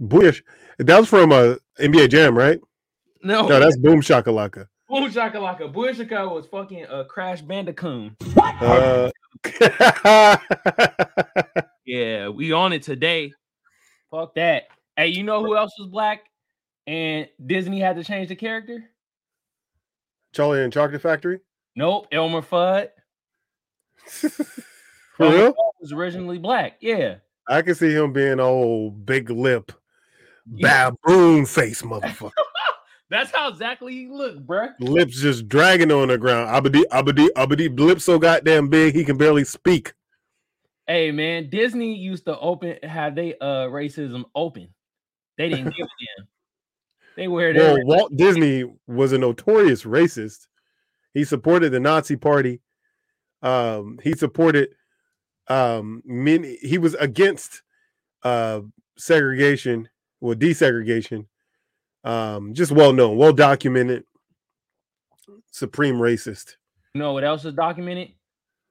Booyah. That was from uh, NBA Jam, right? No, No, that's Boom Shakalaka. Boom Shakalaka. Shakalaka was fucking uh, Crash Bandicoot. Uh, Yeah, we on it today. Fuck that. Hey, you know who else was black? And Disney had to change the character? Charlie and Chocolate Factory. Nope, Elmer Fudd. For Elmer real? Fudd was originally black. Yeah. I can see him being old big lip, baboon face motherfucker. That's how exactly he looked, bruh. Lips just dragging on the ground. Abadi, abadi, abadi. Lips so goddamn big he can barely speak. Hey man, Disney used to open have they uh racism open. They didn't give a damn. They their Well, Walt Disney was a notorious racist. He supported the Nazi Party. Um, he supported um many. He was against uh segregation, well desegregation. Um, just well known, well documented, supreme racist. you know what else is documented?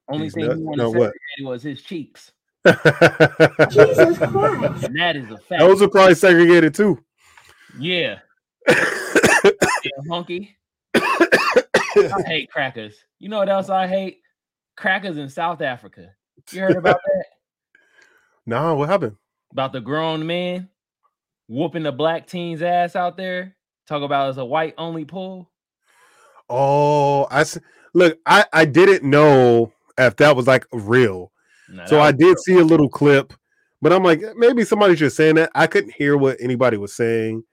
Only He's thing nut- he wanted no, to what? was his cheeks. Jesus Christ. And that is a fact. Those are probably segregated too. yeah. yeah, hunky. I hate crackers. You know what else I hate? Crackers in South Africa. You heard about that? nah, what happened? About the grown man whooping the black teen's ass out there. Talk about as a white only pool. Oh, I look. I I didn't know if that was like real. Nah, So I did real. see a little clip, but I'm like, maybe somebody's just saying that. I couldn't hear what anybody was saying,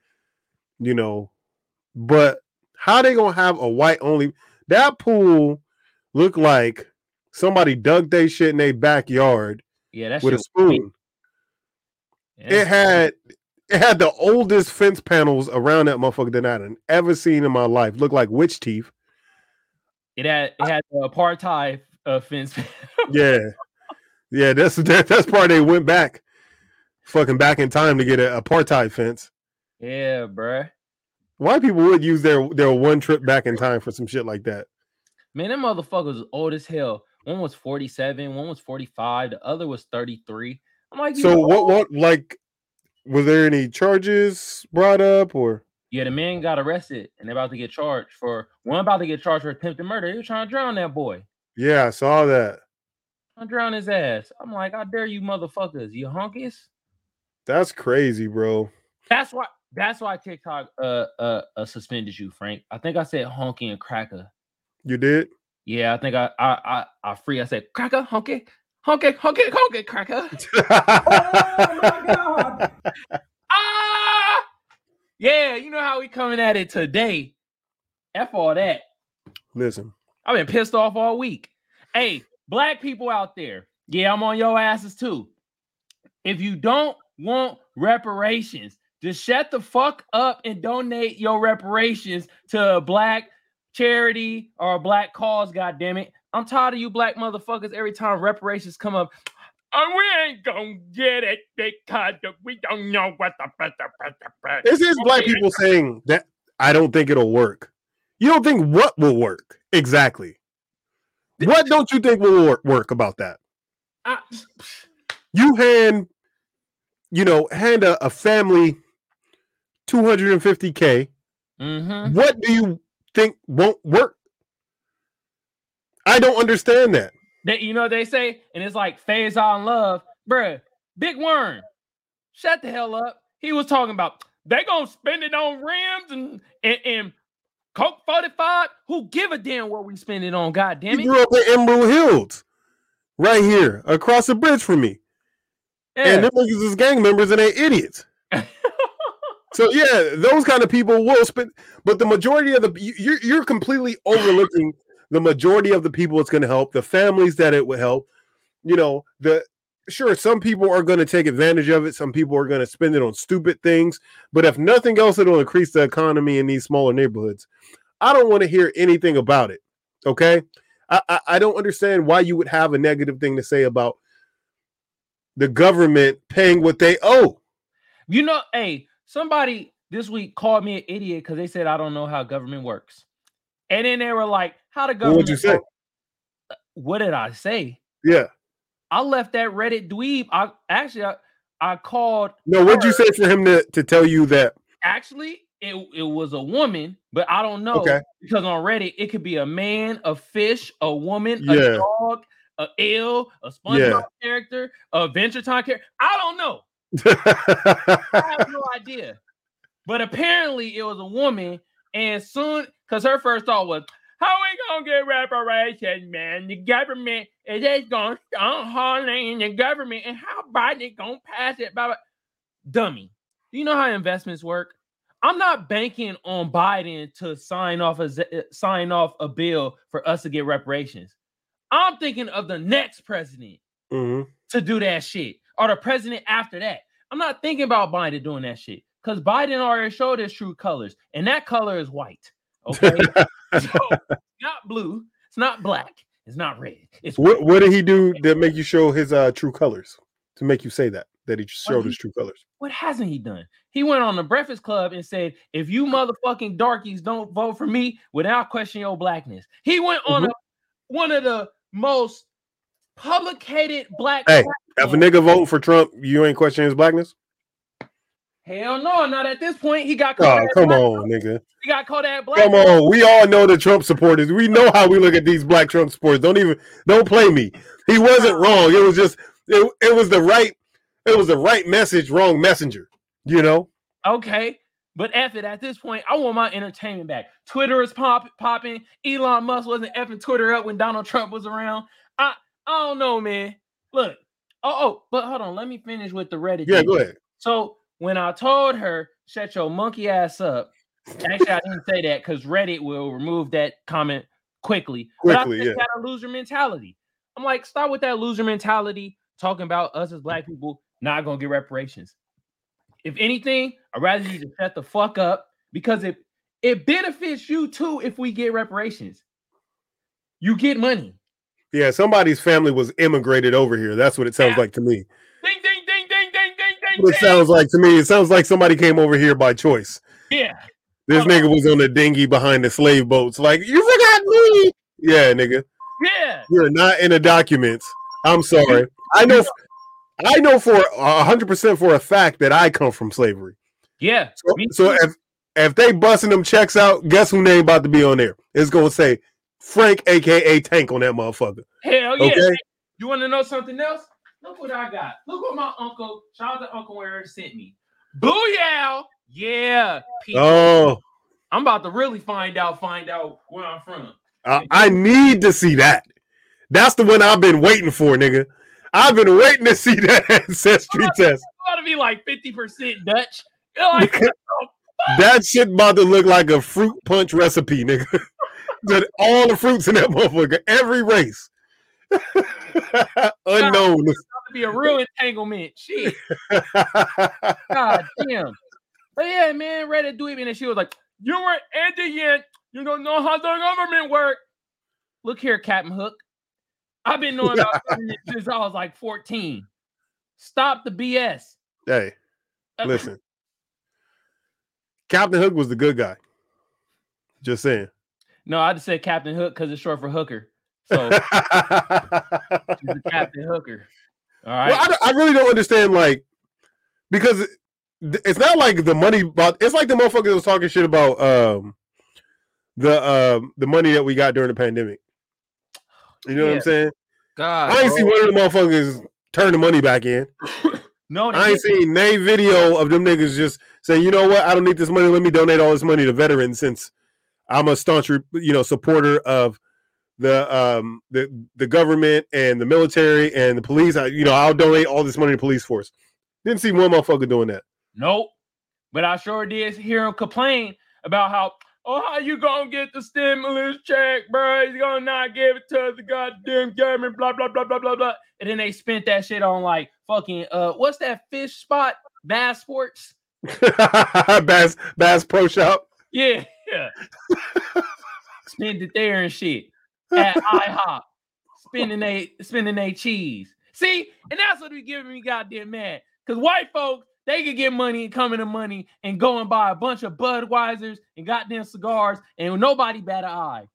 you know. But how they gonna have a white only? That pool looked like somebody dug their shit in their backyard Yeah, that's with a spoon. It had it had the oldest fence panels around that motherfucker that I had ever seen in my life. Looked like witch teeth. It had it had the apartheid uh, fence. Yeah, yeah. That's that, that's part they went back, fucking back in time to get an apartheid fence. yeah, bruh. Why people would use their their one trip back in time for some shit like that. Man, them motherfuckers old as hell. One was 47, one was 45, the other was 33. I'm like, So what what like was there any charges brought up or Yeah, the man got arrested and they're about to get charged for one about to get charged for attempted murder. He was trying to drown that boy. yeah, I saw that. To drown his ass. I'm like, I dare you motherfuckers, you honkies. That's crazy, bro. That's why that's why TikTok uh uh, uh suspended you, Frank. I think I said honky and cracker. You did? Yeah, I think I I I, I free. I said cracker, honky, honky, honky, honky, cracker. Oh my God. Ah, yeah, you know how we coming at it today. F all that. Listen, I've been pissed off all week. Hey, black people out there, yeah, I'm on your asses too. If you don't want reparations, just shut the fuck up and donate your reparations to black charity or a black cause, God damn it. I'm tired of you black motherfuckers every time reparations come up. Oh, we ain't gonna get it because we don't know what the this is black people saying that I don't think it'll work. You don't think what will work exactly? What don't you think will wor- work about that? I- You hand, you know, hand a, a family 250k. Mhm. What do you think won't work? I don't understand that. They, you know they say, and it's like Faizon Love, bruh. Big worm, shut the hell up. He was talking about they gonna spend it on rims and and, and Colt 45. Who give a damn what we spend it on? God damn He it. grew up in Emerald Hills, right here across the bridge from me. And Yeah. them niggas is gang members and they idiots. So yeah, those kind of people will spend, but the majority of the you- you're you're completely overlooking the majority of the people it's going to help, the families that it would help. You know, the sure some people are going to take advantage of it, some people are going to spend it on stupid things, but if nothing else, it'll increase the economy in these smaller neighborhoods. I don't want to hear anything about it. Okay, I, I I don't understand why you would have a negative thing to say about the government paying what they owe. you know, hey, somebody this week called me an idiot because they said I don't know how government works. And then they were like, how the What government would you say? Uh, what did I say? Yeah. I left that Reddit dweeb. I actually I, I called No, what'd you say for him to, to tell you that? actually it, it was a woman, but I don't know Okay. because on Reddit it could be a man, a fish, a woman, Yeah. a dog, a eel, a SpongeBob Yeah. character, Adventure Time character. I don't know. I have no idea. But apparently it was a woman, and soon because her first thought was, How we gonna get reparations, man? The government is just gonna start hauling the government, and how Biden gonna pass it? Blah, blah. Dummy. Do you know how investments work? I'm not banking on Biden to sign off a uh, sign off a bill for us to get reparations. I'm thinking of the next president Mhm. to do that shit or the president after that. I'm not thinking about Biden doing that shit because Biden already showed his true colors, and that color is white. Okay, so not blue, it's not black, it's not red. It's What what did he do to make you show his uh true colors? To make you say that that he showed he- his true colors. What hasn't he done? He went on the Breakfast Club and said, "If you motherfucking darkies don't vote for me without questioning your blackness," he went on Mhm. a, one of the most publicated black. Hey, If a um, nigga voting for Trump, you ain't questioning his blackness? Hell no, not at this point. He got Oh, caught. at come black- on, nigga. He got caught at black. Come on. We all know the Trump supporters. We know how we look at these black Trump supporters. Don't even don't play me. He wasn't wrong. It was just it, it was the right it was the right message, wrong messenger. You know? Okay, but F it at this point. I want my entertainment back. Twitter is pop popping. Elon Musk wasn't effing Twitter up when Donald Trump was around. I I don't know, man. Look. Oh, oh, but hold on. Let me finish with the Reddit. Yeah, thing. go ahead. So when I told her, shut your monkey ass up. Actually, I didn't say that because Reddit will remove that comment quickly. but I Quickly, yeah. got a loser mentality. I'm like, stop with that loser mentality, talking about us as black people not gonna get reparations. If anything, I'd rather you just shut the fuck up because it it benefits you too if we get reparations. You get money. Yeah, somebody's family was immigrated over here. That's what it sounds Yeah. like to me. Ding ding ding ding ding ding ding. What it sounds like to me. It sounds like somebody came over here by choice. Yeah. This on. nigga was on the dinghy behind the slave boats. Like, you forgot me. Yeah, nigga. Yeah. You're not in the documents. I'm sorry. I know I know for hundred percent for a fact that I come from slavery. Yeah. So, so if if they busting them checks out, guess who name about to be on there? It's gonna say Frank, aka Tank, on that motherfucker. Hell yeah. Okay. You want to know something else? Look what I got. Look what my uncle, shout out to Uncle Aaron, sent me. Booyah! Yeah. people. Oh, I'm about to really find out, find out where I'm from. I, I need to see that. That's the one I've been waiting for, nigga. I've been waiting to see that ancestry test. It's got to be like 50% Dutch. You're like, That shit about to look like a fruit punch recipe, nigga. That all the fruits in that motherfucker, every race. Unknown. to be a real entanglement. Shit. God damn. But yeah, man, Reddit do it, and she was like, "You were Indian. You don't know how the government work." Look here, Captain Hook. I've been knowing about since I was like 14. Stop the BS. hey, Uh, listen. Captain Hook was the good guy. Just saying. No, I just said Captain Hook because it's short for hooker. So Captain Hooker. All right. I, I really don't understand, like, because it's not like the money, but it's like the motherfucker that was talking shit about um the um the money that we got during the pandemic. You know what I'm saying? God. I ain't see bro. one of the motherfuckers turn the money back in. No, I ain't seen nay video of them niggas just saying, you know what, I don't need this money. Let me donate all this money to veterans since I'm a staunch, you know, supporter of the um the the government and the military and the police. I, you know, I'll donate all this money to police force. Didn't see one motherfucker doing that. Nope. But I sure did hear him complain about how, oh, how you gonna get the stimulus check, bro? He's gonna not give it to the goddamn government, blah, blah, blah, blah, blah, blah. And then they spent that shit on like fucking uh what's that fish spot? Bass Sports? Bass Bass Pro Shop. Yeah, yeah. Spent it there and shit. At IHOP. Spending they spending they cheese. See, and that's what we giving me goddamn mad. Because white folks, they could get money and come into money and go and buy a bunch of Budweisers and goddamn cigars, and nobody bat an eye.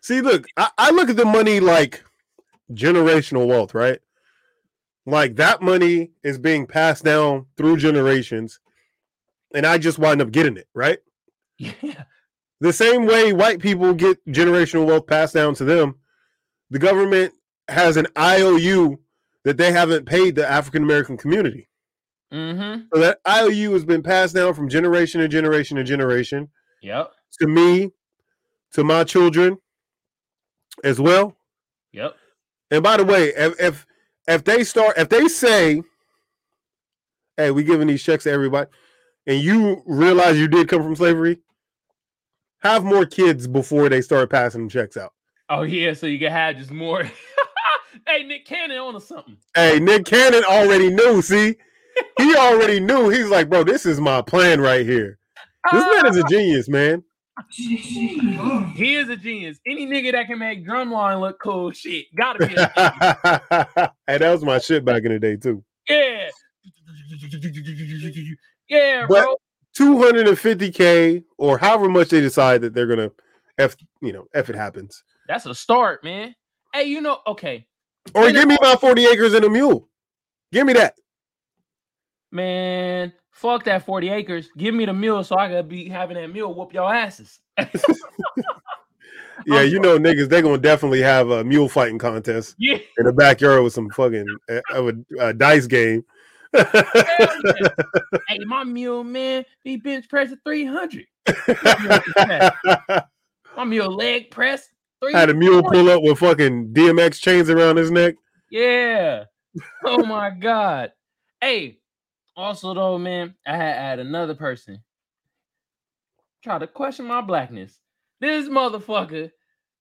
See, look, I, I look at the money like generational wealth, right? like that money is being passed down through generations, and I just wind up getting it, right? Yeah. The same way white people get generational wealth passed down to them, the government has an IOU that they haven't paid the African American community. Mm-hmm. So that IOU has been passed down from generation to generation to generation Yep. to me, to my children as well. Yep. And by the way, if if, if they start, if they say, "Hey, we giving these checks to everybody," and you realize you did come from slavery, have more kids before they start passing them checks out. Oh yeah, so you can have just more. hey, Nick Cannon on or something. Hey, Nick Cannon already knew. See, he already knew. He's like, bro, this is my plan right here. This man is a genius, man. He is a genius. Any nigga that can make drumline look cool, shit, gotta be. A genius. hey, that was my shit back in the day too. yeah. Yeah, But- bro. 250k or however much they decide that they're gonna f you know f it happens That's a start, man. Hey, you know, okay, or And give me my 40 acres and a mule give me that man. Fuck that 40 acres. Give me the mule so I could be having that mule whoop your asses. yeah you know niggas they're gonna definitely have a mule fighting contest Yeah. in the backyard with some fucking uh, of a, a dice game. hey, my mule, man, he bench press at 300. My mule leg press. had a mule pull up with fucking dmx chains around his neck Yeah. Oh my god. Hey, also though, man, I had, I had another person try to question my blackness. This motherfucker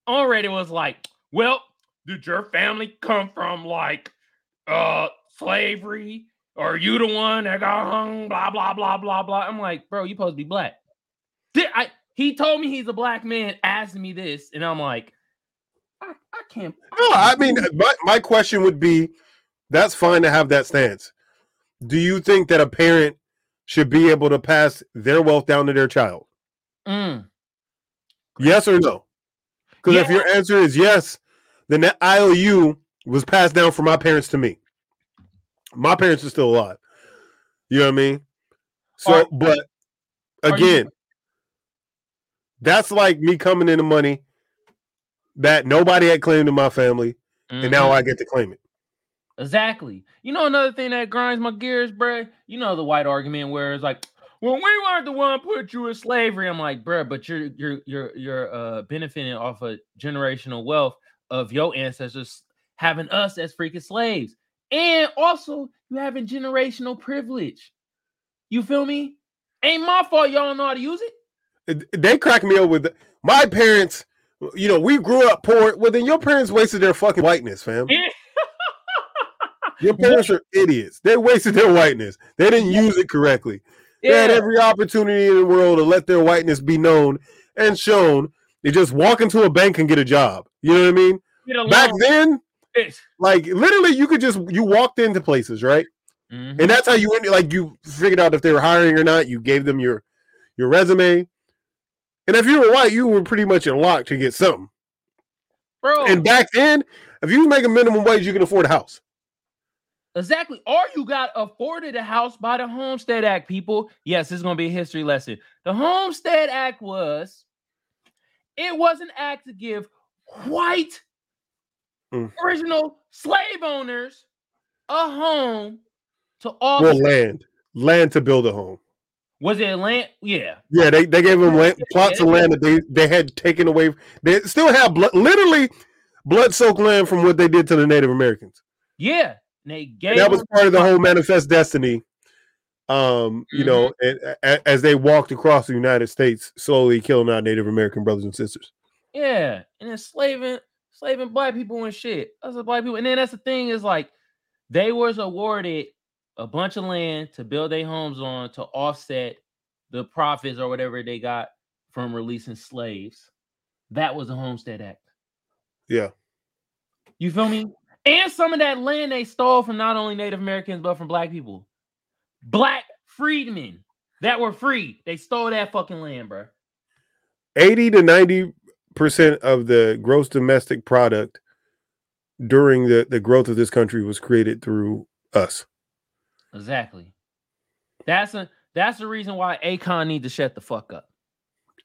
already was like, "Well, did your family come from like uh slavery? Or you the one that got hung? Blah blah blah blah blah." I'm like, "Bro, you supposed to be black." Did I? He told me he's a black man, asking me this, and I'm like, I, I can't. no i mean my, my question would be that's fine to have that stance do you think that a parent should be able to pass their wealth down to their child Mm. Yes or no? Because if your answer is yes, then that IOU was passed down from my parents to me. My parents are still alive. You know what I mean? So, Are- but are you- again, that's like me coming into money that nobody had claimed in my family, and now Mhm. I get to claim it. exactly. You know another thing that grinds my gears, bruh? You know the white argument where it's like, "Well, we weren't the one put you in slavery." I'm like, bruh, but you're you're you're you're uh benefiting off of generational wealth of your ancestors having us as freaking slaves, and also you having generational privilege. You feel me? Ain't my fault. Y'all don't know how to use it. They crack me up with my parents. You know, we grew up poor. Well, then your parents wasted their fucking whiteness, fam. Your parents are idiots. They wasted their whiteness. They didn't use it correctly. They had every opportunity in the world to let their whiteness be known and shown. They just walk into a bank and get a job. You know what I mean? Back then, this. like literally, you could just you walked into places, right? Mhm. And that's how you went. Like you figured out if they were hiring or not. You gave them your your resume, and if you were white, you were pretty much in lock to get something. Bro, And back then, if you make a minimum wage, you can afford a house. Exactly. Or you got afforded a house by the Homestead Act, people. Yes, this is going to be a history lesson. The Homestead Act was, it was an act to give white Mm. original slave owners a home to Well, land, land to build a home. was it land? Yeah. Yeah, they, they gave them land, Yeah, plots of land that they, they had taken away. They still have blood, literally blood soaked land from what they did to the Native Americans. Yeah. They gave And that was part of the whole manifest destiny. Um, you know, Mm-hmm. and, a- as they walked across the United States, slowly killing our Native American brothers and sisters. Yeah, and enslaving slaving black people and shit. That's what black people. And then that's the thing is like they was awarded a bunch of land to build their homes on to offset the profits or whatever they got from releasing slaves. That was the Homestead Act. Yeah. You feel me? And some of that land they stole from not only Native Americans but from black people. Black freedmen that were free. They stole that fucking land, bro. 80 to 90 percent of the gross domestic product during the, the growth of this country was created through us. Exactly. That's a that's the reason why Akon need to shut the fuck up.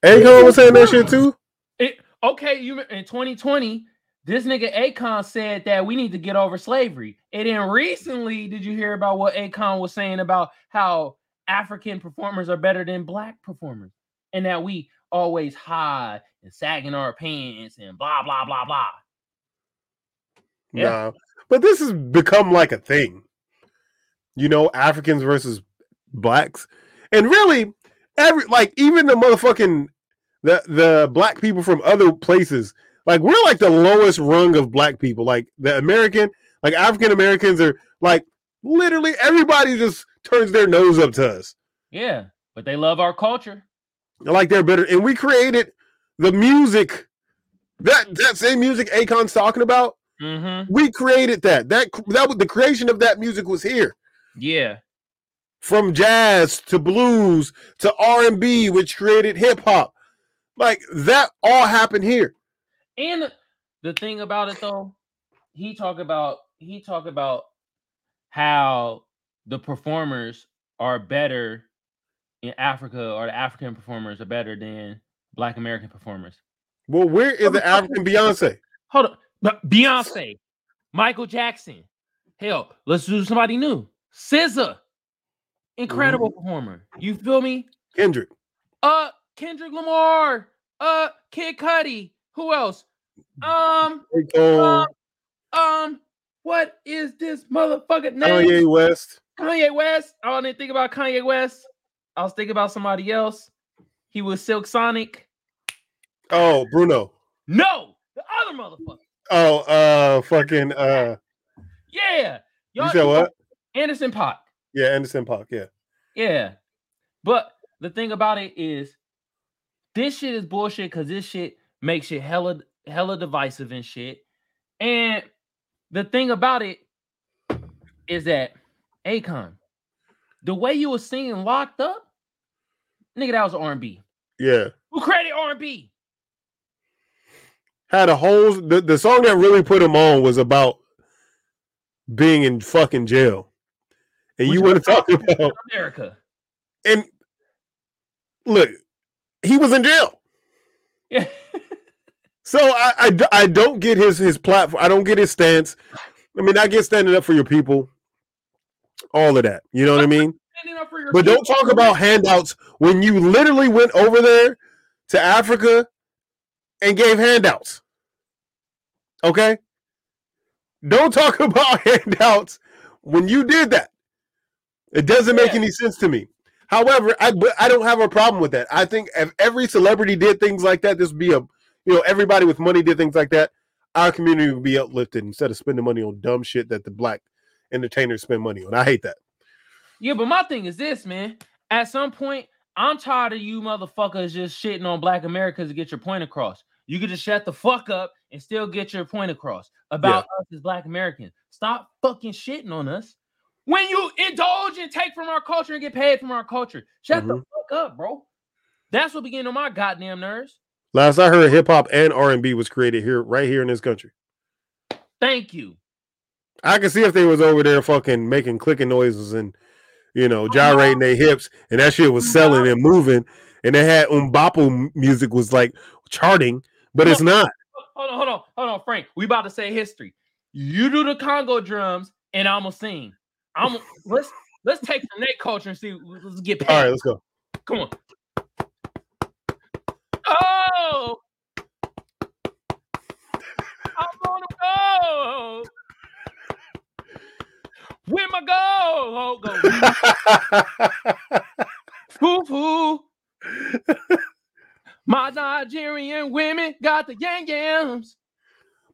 Akon was saying that shit too. It, okay, you in 2020, this nigga Akon said that we need to get over slavery. And then recently, did you hear about what Akon was saying about how African performers are better than black performers, and that we always hide and sagging our pants and blah blah blah blah. Yeah. Nah, but this has become like a thing. You know, Africans versus blacks, and really, every like even the motherfucking the the black people from other places, like we're like the lowest rung of black people. Like the American, like African Americans are like literally everybody just turns their nose up to us. Yeah, but they love our culture. like they're better. And we created the music that that same music Akon's talking about. Mm-hmm. We created that. That that was the creation of that music was here. Yeah. From jazz to blues to R and B, which created hip hop. Like that all happened here. And the thing about it though, he talk about he talk about how the performers are better in Africa or the African performers are better than black American performers. Well, where is the African Beyonce? Hold on. Beyonce, Michael Jackson. Hell, let's do somebody new. SZA. Incredible performer. You feel me? Kendrick. Uh Kendrick Lamar. Uh Kid Cudi. Who else? Um. Uh, um, what is this motherfucker name? Kanye West. Kanye West. I didn't think about Kanye West. I was thinking about somebody else. He was Silk Sonic. Oh, Bruno. No, the other motherfucker. Oh, uh, fucking, uh, Yeah. y'all said what? Anderson .Paak. Yeah, Anderson .Paak. Yeah. Yeah. But the thing about it is this shit is bullshit because this shit makes it hella hella divisive and shit. And the thing about it is that Akon, the way you was singing locked up, nigga, that was R&B. Yeah. Who created R&B? Had a whole the, the song that really put him on was about being in fucking jail. And you want to talk about America. and look, he was in jail. Yeah. So i i don't get his his platform. I don't get his stance. I mean, I get standing up for your people, all of that. You know what I mean? But don't talk about handouts when you literally went over there to Africa and gave handouts. Okay? Don't talk about handouts when you did that. It doesn't make Yeah. any sense to me. However, I but I don't have a problem with that. I think if every celebrity did things like that, this would be a you know everybody with money did things like that. Our community would be uplifted instead of spending money on dumb shit that the black entertainers spend money on. I hate that. Yeah, but my thing is this, man. At some point, I'm tired of you motherfuckers just shitting on black Americans to get your point across. You could just shut the fuck up and still get your point across about us as black Americans. Stop fucking shitting on us. When you indulge and take from our culture and get paid from our culture, shut the Mhm. fuck up, bro. That's what began on my goddamn nerves. Last I heard, hip hop and R and B was created here, right here in this country. Thank you. I can see if they was over there fucking making clicking noises and you know gyrating their hips, and that shit was selling and moving, and they had umbapo music was like charting, but it's not. Hold on, hold on, hold on, Frank. We about to say history. You do the Congo drums, and I'm gonna sing. I'm let's let's take from that culture and see. Let's get paid. All right, let's go. Come on. Oh, I'm gonna go. Where my go? Oh, go. Foo foo. My Nigerian women got the yang yams.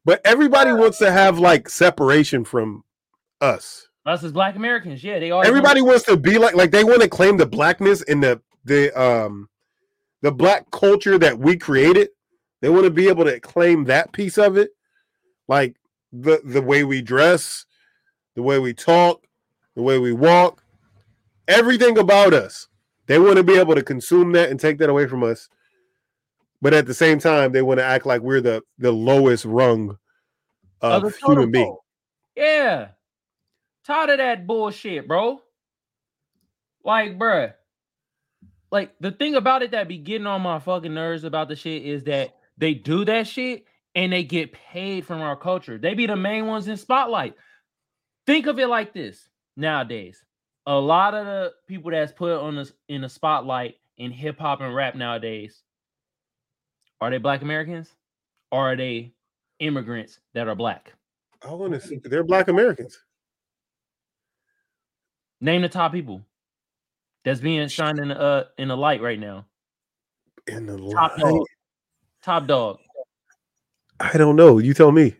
but everybody wants to have like separation from us. Us as Black Americans, yeah, they are. Everybody wants to be like like they want to claim the blackness and the the um the black culture that we created. They want to be able to claim that piece of it, like the the way we dress, the way we talk, the way we walk, everything about us. They want to be able to consume that and take that away from us. But at the same time, they want to act like we're the the lowest rung of, the human being. Yeah. Tired of that bullshit, bro. Like, bruh. Like the thing about it that be getting on my fucking nerves about the shit is that they do that shit and they get paid from our culture. They be the main ones in spotlight. Think of it like this nowadays. A lot of the people that's put on this in the spotlight in hip hop and rap nowadays are they black Americans or are they immigrants that are black? I want to see they're black Americans. Name the top people that's being shined in the uh in the light right now. In the Top line. dog. Top dog. I don't know. You tell me.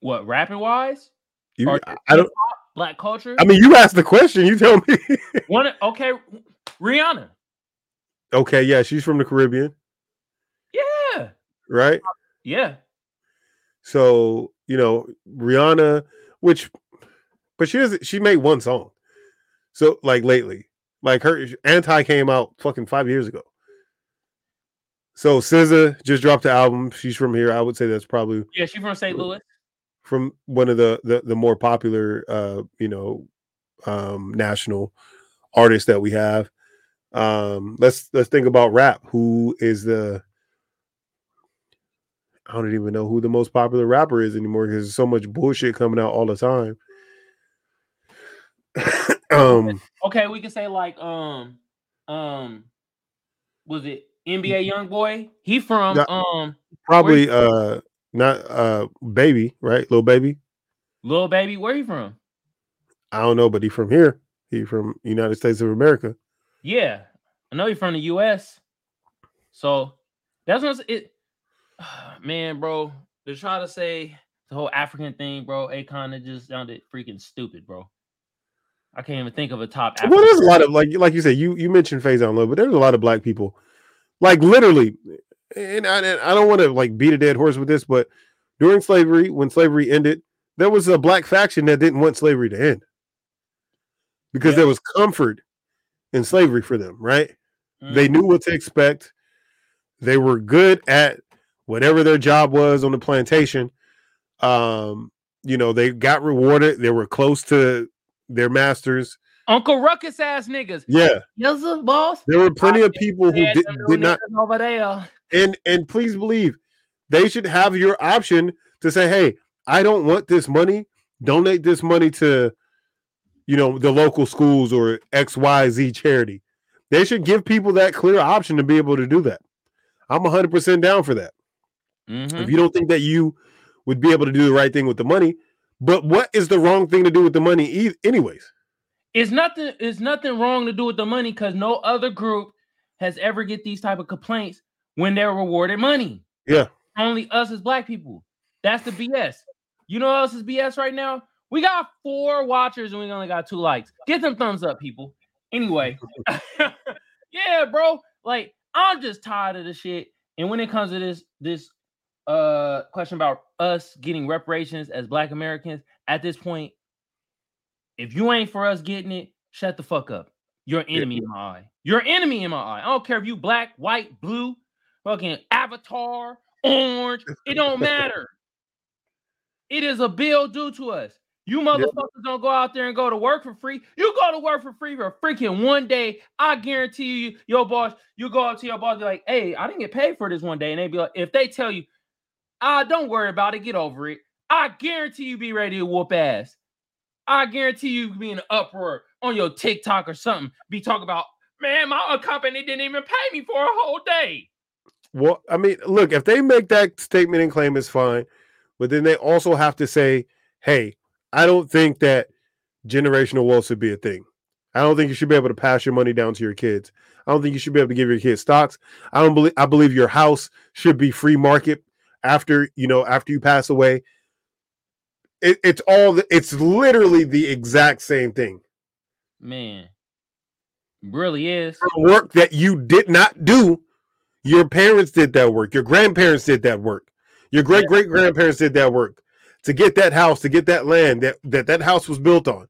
What rapping wise? You, I- I don't. Black culture? I mean, you asked the question. You tell me. One okay, Rihanna. Okay, yeah, she's from the Caribbean, Yeah. right? Yeah. So you know Rihanna, which, but she doesn't. She made one song. So like lately, like her anti came out fucking five years ago. So SZA just dropped the album. She's from here. I would say that's probably Yeah, she from St. Louis. from one of the the, the more popular uh you know um national artists that we have um let's let's think about rap. Who is the i don't even know who the most popular rapper is anymore because there's so much bullshit coming out all the time. Um Okay, we can say like um um was it NBA YoungBoy? He from um probably uh not uh baby right? Lil Baby? Lil Baby. Where he from? i don't know but he from here. He from united states of america Yeah, I know you're from the U.S. So that's what it. Man, bro, to try to say the whole African thing, bro, it kind of just sounded freaking stupid, bro. I can't even think of a top. Well, there's a lot of like like you said, you you mentioned Faizon Love, but there's a lot of black people, like literally, and I, and I don't want to like beat a dead horse with this, but during slavery, when slavery ended, there was a black faction that didn't want slavery to end because Yeah. there was comfort in slavery for them, right? They Mhm. knew what to expect. They were good at whatever their job was on the plantation. Um, you know, they got rewarded. They were close to their masters. Uncle Ruckus ass niggas. Yeah, Yes, boss. there were plenty of people who did, did not niggas over there. and and please believe they should have your option to say hey i don't want this money donate this money to you know the local schools or xyz charity they should give people that clear option to be able to do that i'm 100% down for that Mhm. if you don't think that you would be able to do the right thing with the money but what is the wrong thing to do with the money e- anyways It's nothing. It's nothing wrong to do with the money because no other group has ever get these type of complaints when they're rewarded money. Yeah. Only us as black people. That's the BS. You know what else is BS right now? We got four watchers and we only got two likes. Get them thumbs up, people. Anyway, yeah, bro. Like I'm just tired of the shit. And when it comes to this, this uh question about us getting reparations as black Americans, at this point, if you ain't for us getting it, shut the fuck up. You're an enemy in my eye. You're an enemy in my eye. I don't care if you black, white, blue, fucking avatar, orange. It don't matter. It is a bill due to us. You motherfuckers don't go out there and go to work for free. You go to work for free for freaking one day. I guarantee you, your boss, you go up to your boss, be like, hey, I didn't get paid for this one day. And they be like, if they tell you, ah, don't worry about it, get over it. I guarantee you be ready to whoop ass. I guarantee you be in an uproar on your TikTok or something. Be talking about, man, my company didn't even pay me for a whole day. Well, I mean, look, if they make that statement and claim it's fine, but then they also have to say, hey, I don't think that generational wealth should be a thing. I don't think you should be able to pass your money down to your kids. I don't think you should be able to give your kids stocks. I don't believe I believe your house should be free market after, you know, after you pass away. It, it's all the, it's literally the exact same thing. Man, really is. work that you did not do. Your parents did that work. Your grandparents did that work. Your great great grandparents did that work to get that house, to get that land that, that that house was built on,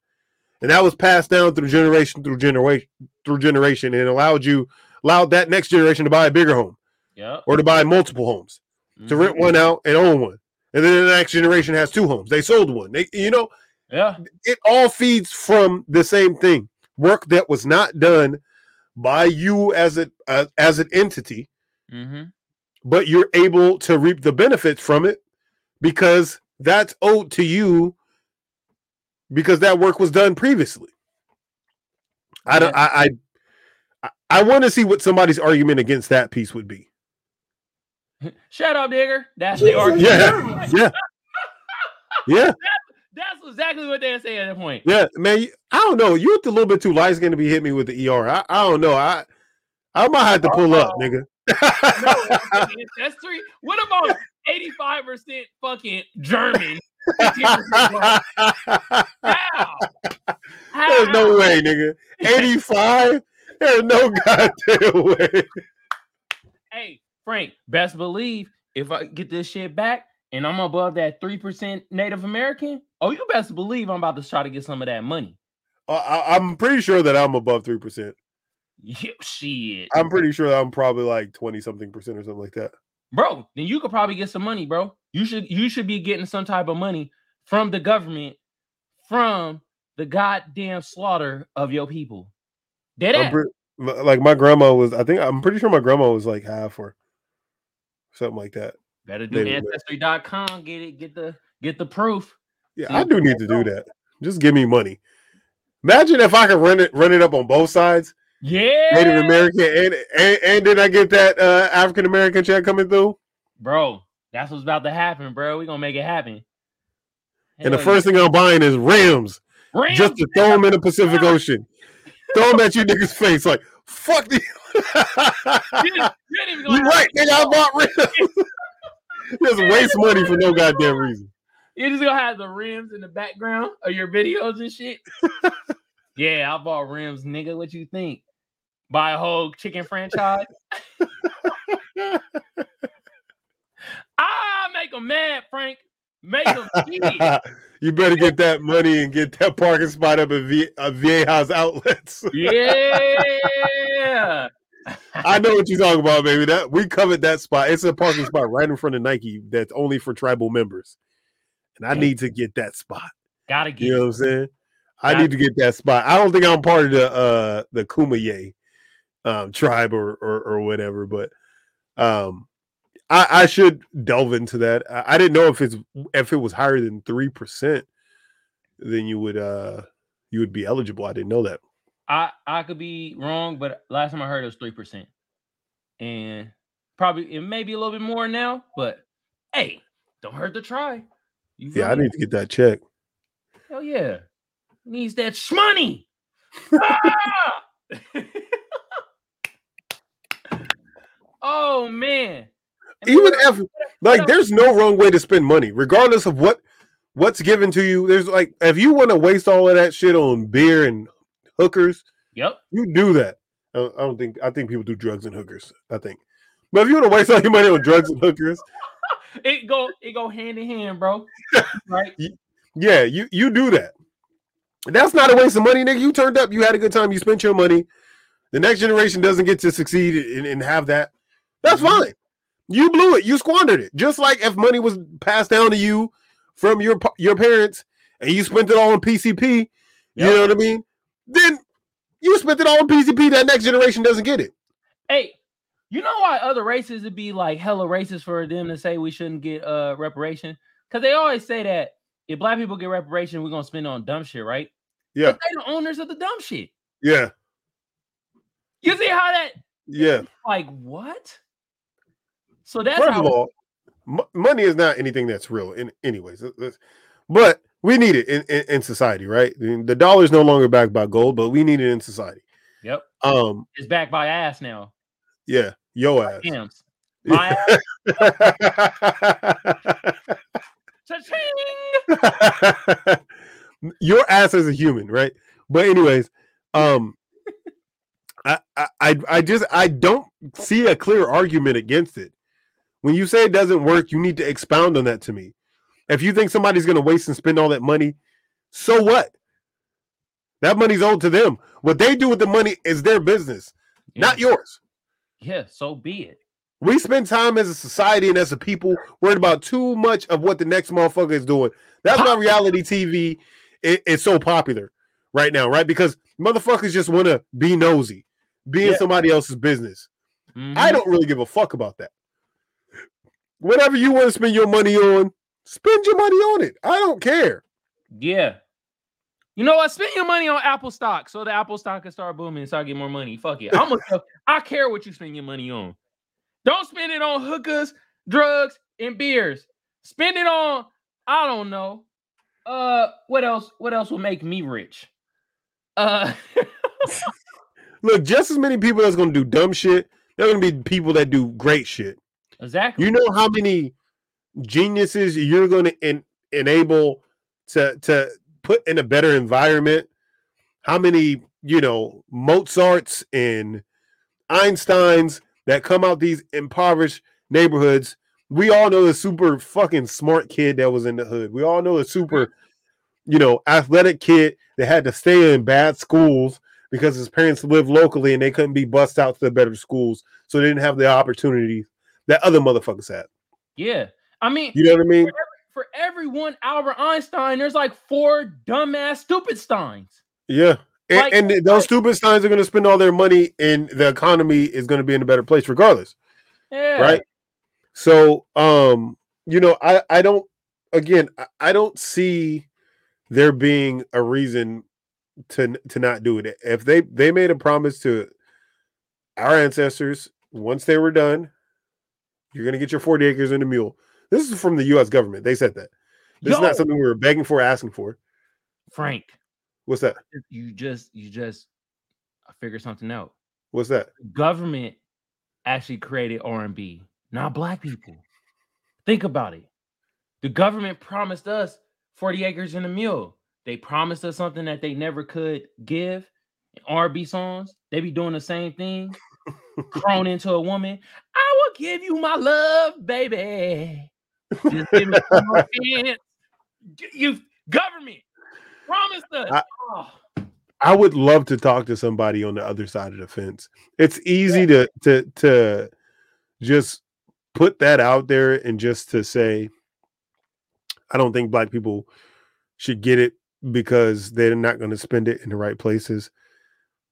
and that was passed down through generation through generation through generation, and allowed you allowed that next generation to buy a bigger home Yep. or to buy multiple homes, to rent one out and own one, and then the next generation has two homes. They sold one. They, you know, Yeah. it all feeds from the same thing. Work that was not done by you as a uh, as an entity, Mm-hmm. but you're able to reap the benefits from it because that's owed to you because that work was done previously. I don't. I I, I, I want to see what somebody's argument against that piece would be. Shut up, digger. That's the Jesus argument. Yeah, yeah, yeah, That's exactly what they're saying at that point. yeah. Man, I don't know. You're a little bit too light going to be hitting me with the ER. I, I don't know. I I might have to pull up, nigga. No, ancestry. What about 85% fucking German? 15% How? There's no way, nigga. 85? There's no goddamn way. Hey, Frank, best believe if I get this shit back and I'm above that 3% Native American, oh, you best believe I'm about to try to get some of that money. Uh, I, I'm pretty sure that I'm above 3%. Yeah, shit. I'm pretty sure I'm probably like 20 something percent or something like that. bro, then you could probably get some money, bro. You should you should be getting some type of money from the government from the goddamn slaughter of your people. Dead pre- like my grandma was, I think, I'm pretty sure my grandma was like half or something like that. Better do ancestry.com, get it, get the get the proof. Yeah, See, I do need to do that. Just give me money. Imagine if I could run it, run it up on both sides, Yeah, Native American, and and, and then I get that uh, African American check coming through. bro. That's what's about to happen, bro. we gonna make it happen. And the Hell first thing I'm buying is Rams, yeah. Rams, just to throw them in the Pacific Ocean. throw them at you niggas' face, like fuck the. you, you ain't even gonna you right, nigga. I bought Rams. Just waste money for no goddamn reason. You're just gonna have the rims in the background of your videos and shit. yeah, I bought rims, nigga. What you think? Buy a whole chicken franchise? ah, make them mad, Frank. Make them you better get that money and get that parking spot up at v- uh, Viejas outlets. Yeah. I know what you're talking about, baby. That we covered that spot. It's a parking spot right in front of Nike that's only for tribal members. And I need to get that spot. Gotta get You know what I'm saying? I need to get that spot. I don't think I'm part of the uh the Kumeyaay um tribe or or, or whatever, but um I, I should delve into that. I, I didn't know if it's if it was higher than three percent, then you would uh you would be eligible. I didn't know that. I I could be wrong, but last time I heard it was three percent, and probably it may be a little bit more now. But hey, don't hurt to try. You Yeah, I need to get that check. Hell yeah, needs that shmoney. Ah! oh man, Even if like there's no wrong way to spend money, regardless of what what's given to you. There's like if you want to waste all of that shit on beer and hookers, yep, you do that. I don't- I don't think I think people do drugs and hookers. I think, but if you want to waste all your money on drugs and hookers, it go it go hand in hand, bro. right? yeah, you you do that. That's not a waste of money, nigga. You turned up, you had a good time, you spent your money. The next generation doesn't get to succeed and, and have that. That's Mhm. fine. You blew it. You squandered it. Just like if money was passed down to you from your your parents and you spent it all on PCP, you know what I mean? Then you spent it all on PCP. That next generation doesn't get it. Hey, you know why other races would be like hella racist for them to say we shouldn't get uh reparation? Because they always say that if black people get reparation, we're gonna spend it on dumb shit, right? Yeah. But they the owners of the dumb shit. Yeah, You see how that yeah. like what? So that's First how of all, m- money is not anything that's real. In anyways, but we need it in, in, in society, right? The dollar is no longer backed by gold, but we need it in society. yep, Um, it's backed by ass now. yeah, yo ass. Hams. My ass. Your ass as a human, right? But anyways, um, I, I I I just I don't see a clear argument against it. When you say it doesn't work, you need to expound on that to me. If you think somebody's going to waste and spend all that money, so what? That money's owed to them. What they do with the money is their business, not yours. Yeah, so be it. We spend time as a society and as a people worried about too much of what the next motherfucker is doing. That's why reality TV is so popular right now, right? Because motherfuckers just want to be nosy, be in Yeah. somebody else's business. Mhm. I don't really give a fuck about that. Whatever you want to spend your money on, spend your money on it. I don't care. Yeah. You know what? Spend your money on Apple stock so the Apple stock can start booming and start getting more money. Fuck it. I'm gonna care what you spend your money on. Don't spend it on hookers, drugs, and beers. Spend it on, I don't know. Uh what else? What else will make me rich? Uh Look, just as many people that's gonna do dumb shit, there are gonna be people that do great shit. Exactly. You know how many geniuses you're going to en- enable to to put in a better environment? How many, you know, Mozarts and Einsteins that come out these impoverished neighborhoods? We all know the super fucking smart kid that was in the hood. We all know the super, you know, athletic kid that had to stay in bad schools because his parents lived locally and they couldn't be bussed out to the better schools, so they didn't have the opportunities that other motherfuckers had. yeah. I mean, You know what I mean? for every one Albert Einstein, there's like four dumbass stupid steins. Yeah. And, Like- and those like- stupid steins are going to spend all their money, and the economy is going to be in a better place regardless, Yeah. right? So, um, you know, I I don't again, I, I don't see there being a reason to to not do it. If they they made a promise to our ancestors once they were done, you're going to get your 40 acres and a mule. This is from the U.S. government. They said that. This is not something we were begging for, asking for. Frank, What's that? you just you just I figured something out. What's that? Government actually created R&B, not black people. Think about it. The government promised us 40 acres and a mule. They promised us something that they never could give. R&B songs, they be doing the same thing. Thrown into a woman. I will give you my love, baby. Just give me more. You government promised us. I- Oh, I would love to talk to somebody on the other side of the fence. It's easy to to to just put that out there and just to say, I don't think black people should get it because they're not going to spend it in the right places.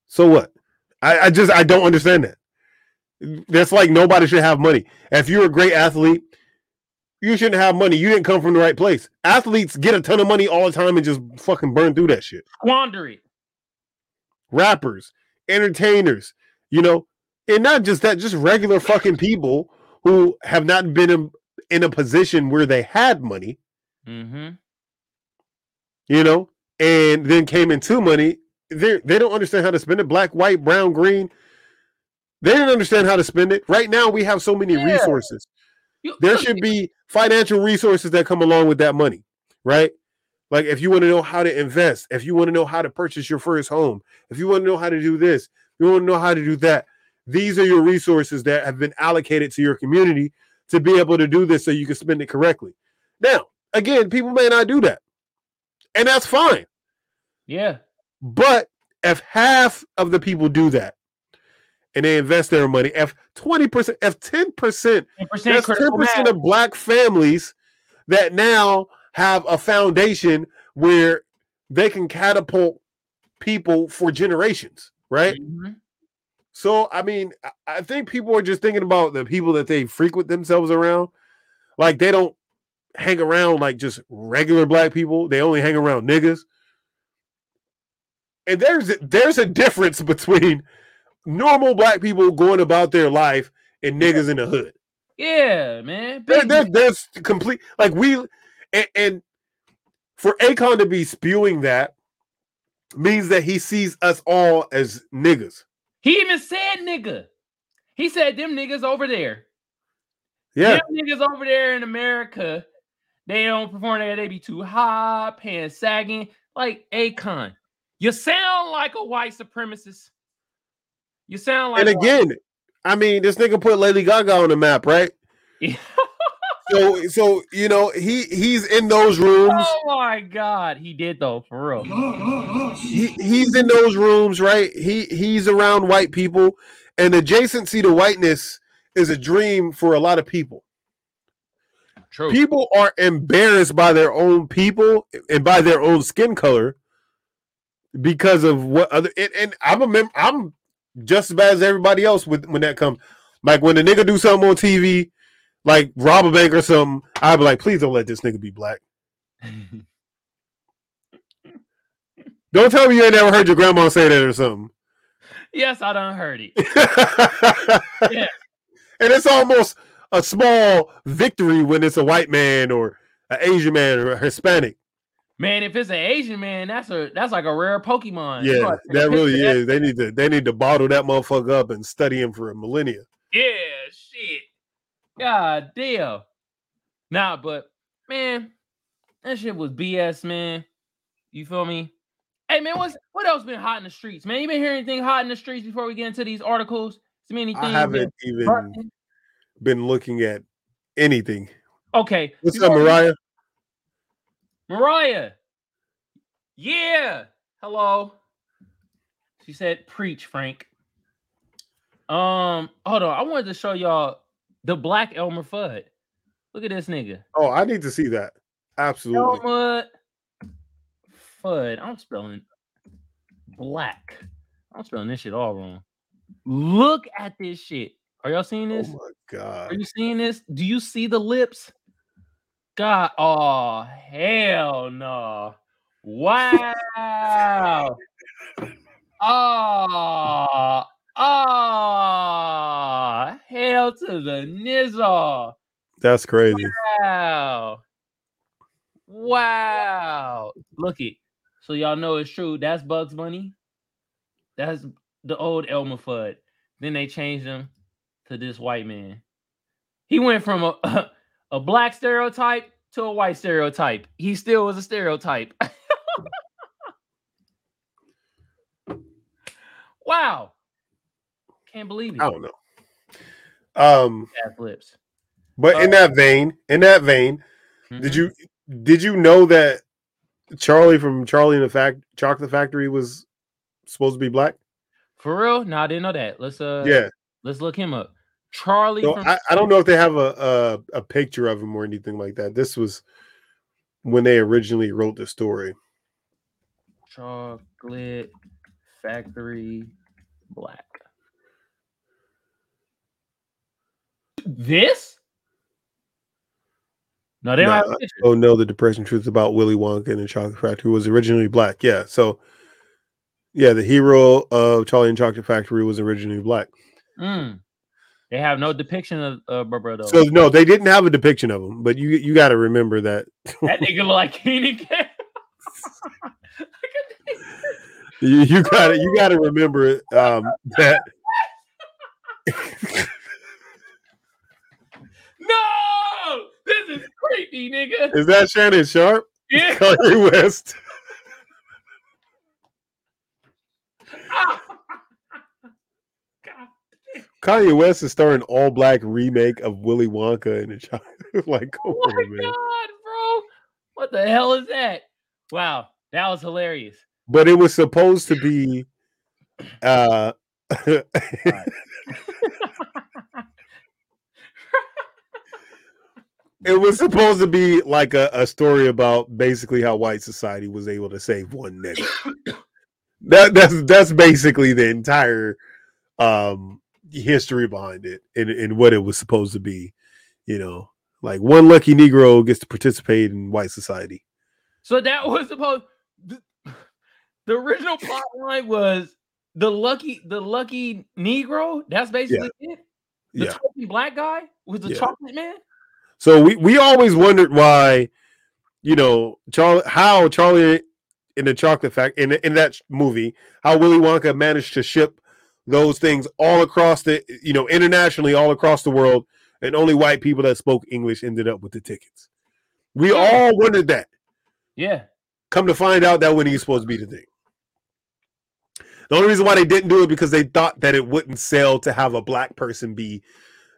So what? I, I just I don't understand that. That's like nobody should have money. If you're a great athlete, you shouldn't have money. You didn't come from the right place. Athletes get a ton of money all the time and just fucking burn through that shit squander it. rappers, entertainers, you know, and not just that, just regular fucking people who have not been in, in a position where they had money, Mm-hmm. you know, and then came into money. They they don't understand how to spend it. Black, white, brown, green. They didn't understand how to spend it. Right now, we have so many Yeah. resources. There should be financial resources that come along with that money, right? Like if you want to know how to invest, if you want to know how to purchase your first home, if you want to know how to do this, you want to know how to do that. These are your resources that have been allocated to your community to be able to do this so you can spend it correctly. Now, again, people may not do that. And that's fine. yeah. But if half of the people do that and they invest their money, if 20%, if 10% 10% that's 10% mass. of black families that now have a foundation where they can catapult people for generations, right? Mhm. So, I mean, I- I think people are just thinking about the people that they frequent themselves around. Like, they don't hang around like just regular black people, they only hang around niggas. And there's there's a difference between normal black people going about their life and niggas in the hood. Yeah, man. There, Big there, there's complete like we and, and for Akon to be spewing that means that he sees us all as niggas. He even said nigga. He said them niggas over there. Yeah, Them niggas over there in America, they don't perform there. They be too high, pants sagging. Like Akon. You sound like a white supremacist. You sound like and a- again, I mean, this nigga put Lady Gaga on the map, right? So, so you know, he he's in those rooms. oh my god, he did though, for real. He, he's in those rooms, right? He he's around white people, and adjacency to whiteness is a dream for a lot of people. True. People are embarrassed by their own people and by their own skin color because of what other and, and I'm a mem- I'm just as bad as everybody else with when that comes. Like when a nigga do something on TV, like rob a bank or something, I'd be like, please don't let this nigga be black. Don't tell me you ain't never heard your grandma say that or something. yes, I done heard it. yeah. And it's almost a small victory when it's a white man or an Asian man or a Hispanic. Man, if it's an Asian man, that's a that's like a rare Pokemon. Yeah, gotta that really picture is. They need to they need to bottle that motherfucker up and study him for a millennia. Yeah, shit. God damn. Nah, but man, that shit was BS, man. You feel me? Hey man, what's what else been hot in the streets, man? You been hearing anything hot in the streets before we get into these articles? Some anything I haven't even burning? been looking at anything. Okay. What's up, Mariah? Mariah. Yeah. Hello. She said, "Preach, Frank." Um, hold on. I wanted to show y'all the black Elmer Fudd. Look at this nigga. Oh, I need to see that. Absolutely. Elmer Fudd. I'm spelling black. I'm spelling this shit all wrong. Look at this shit. Are y'all seeing this? Oh my god. Are you seeing this? Do you see the lips? God, oh hell no! Wow! oh, oh, hell to the nizzle! That's crazy. Wow! Wow! Look it. So y'all know it's true. That's Bugs Bunny. That's the old Elmer Fudd. Then they changed him to this white man. He went from a a black stereotype to a white stereotype. He still was a stereotype. wow. Can't believe it. I don't know. Um, Ass lips. but in that vein, in that vein, did Mhm. you did you know that Charlie from Charlie and the Fact Chocolate Factory was supposed to be black? For real? No, I didn't know that. Let's uh yeah. let's look him up. Charlie So from I, I don't know if they have a, a a picture of him or anything like that. This was when they originally wrote the story. Chocolate Factory Black. This? No, they don't have a picture. Oh no, the depressing truth about Willy Wonka and the Chocolate Factory was originally black. Yeah, so yeah, the hero of Charlie and Chocolate Factory was originally black. Mm. They have no depiction of uh, though. So no, they didn't have a depiction of him, but you you got to remember that that nigga look like Keenan you, you got to you got to remember um, that No, this is creepy, nigga. is that Shannon Sharpe, Yeah. Kanye West. God. Kanye West is starring all black remake of Willy Wonka and the child. like, Oh my on, god, bro. What the hell is that? Wow, that was hilarious. But it was supposed to be uh it was supposed to be like a, a story about basically how white society was able to save one nigga. that that's that's basically the entire um history behind it and, and what it was supposed to be. You know, like one lucky Negro gets to participate in white society. So that was supposed the, the original plot line was the lucky the lucky Negro. That's basically it. The Yeah. trophy black guy was the Yeah. chocolate man. So we we always wondered why, you know, Charlie how Charlie in the chocolate fact in in that movie how Willy Wonka managed to ship those things all across the you know internationally all across the world and only white people that spoke English ended up with the tickets. We all wondered that. Yeah. Come to find out that when he's supposed to be the thing. The only reason why they didn't do it because they thought that it wouldn't sell to have a black person be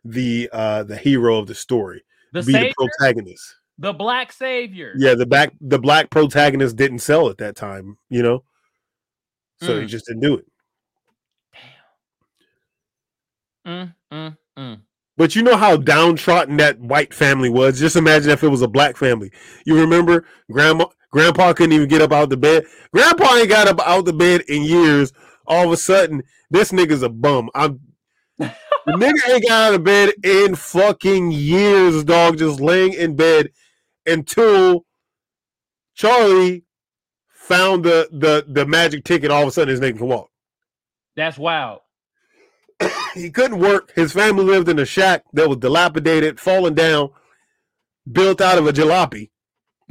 the uh the hero of the story, The be savior, the protagonist. the black savior. Yeah, the back the black protagonist didn't sell at that time, you know. So he Mm. just didn't do it. Mm, mm, mm. But you know how downtrodden that white family was. Just imagine if it was a black family. You remember grandma, grandpa couldn't even get up out the bed. Grandpa ain't got up out the bed in years. All of a sudden, this nigga's a bum. I'm the nigga ain't got out of bed in fucking years, dog. Just laying in bed until Charlie found the the the magic ticket. All of a sudden, his nigga can walk. That's wild. he couldn't work. His family lived in a shack that was dilapidated, falling down, built out of a jalopy.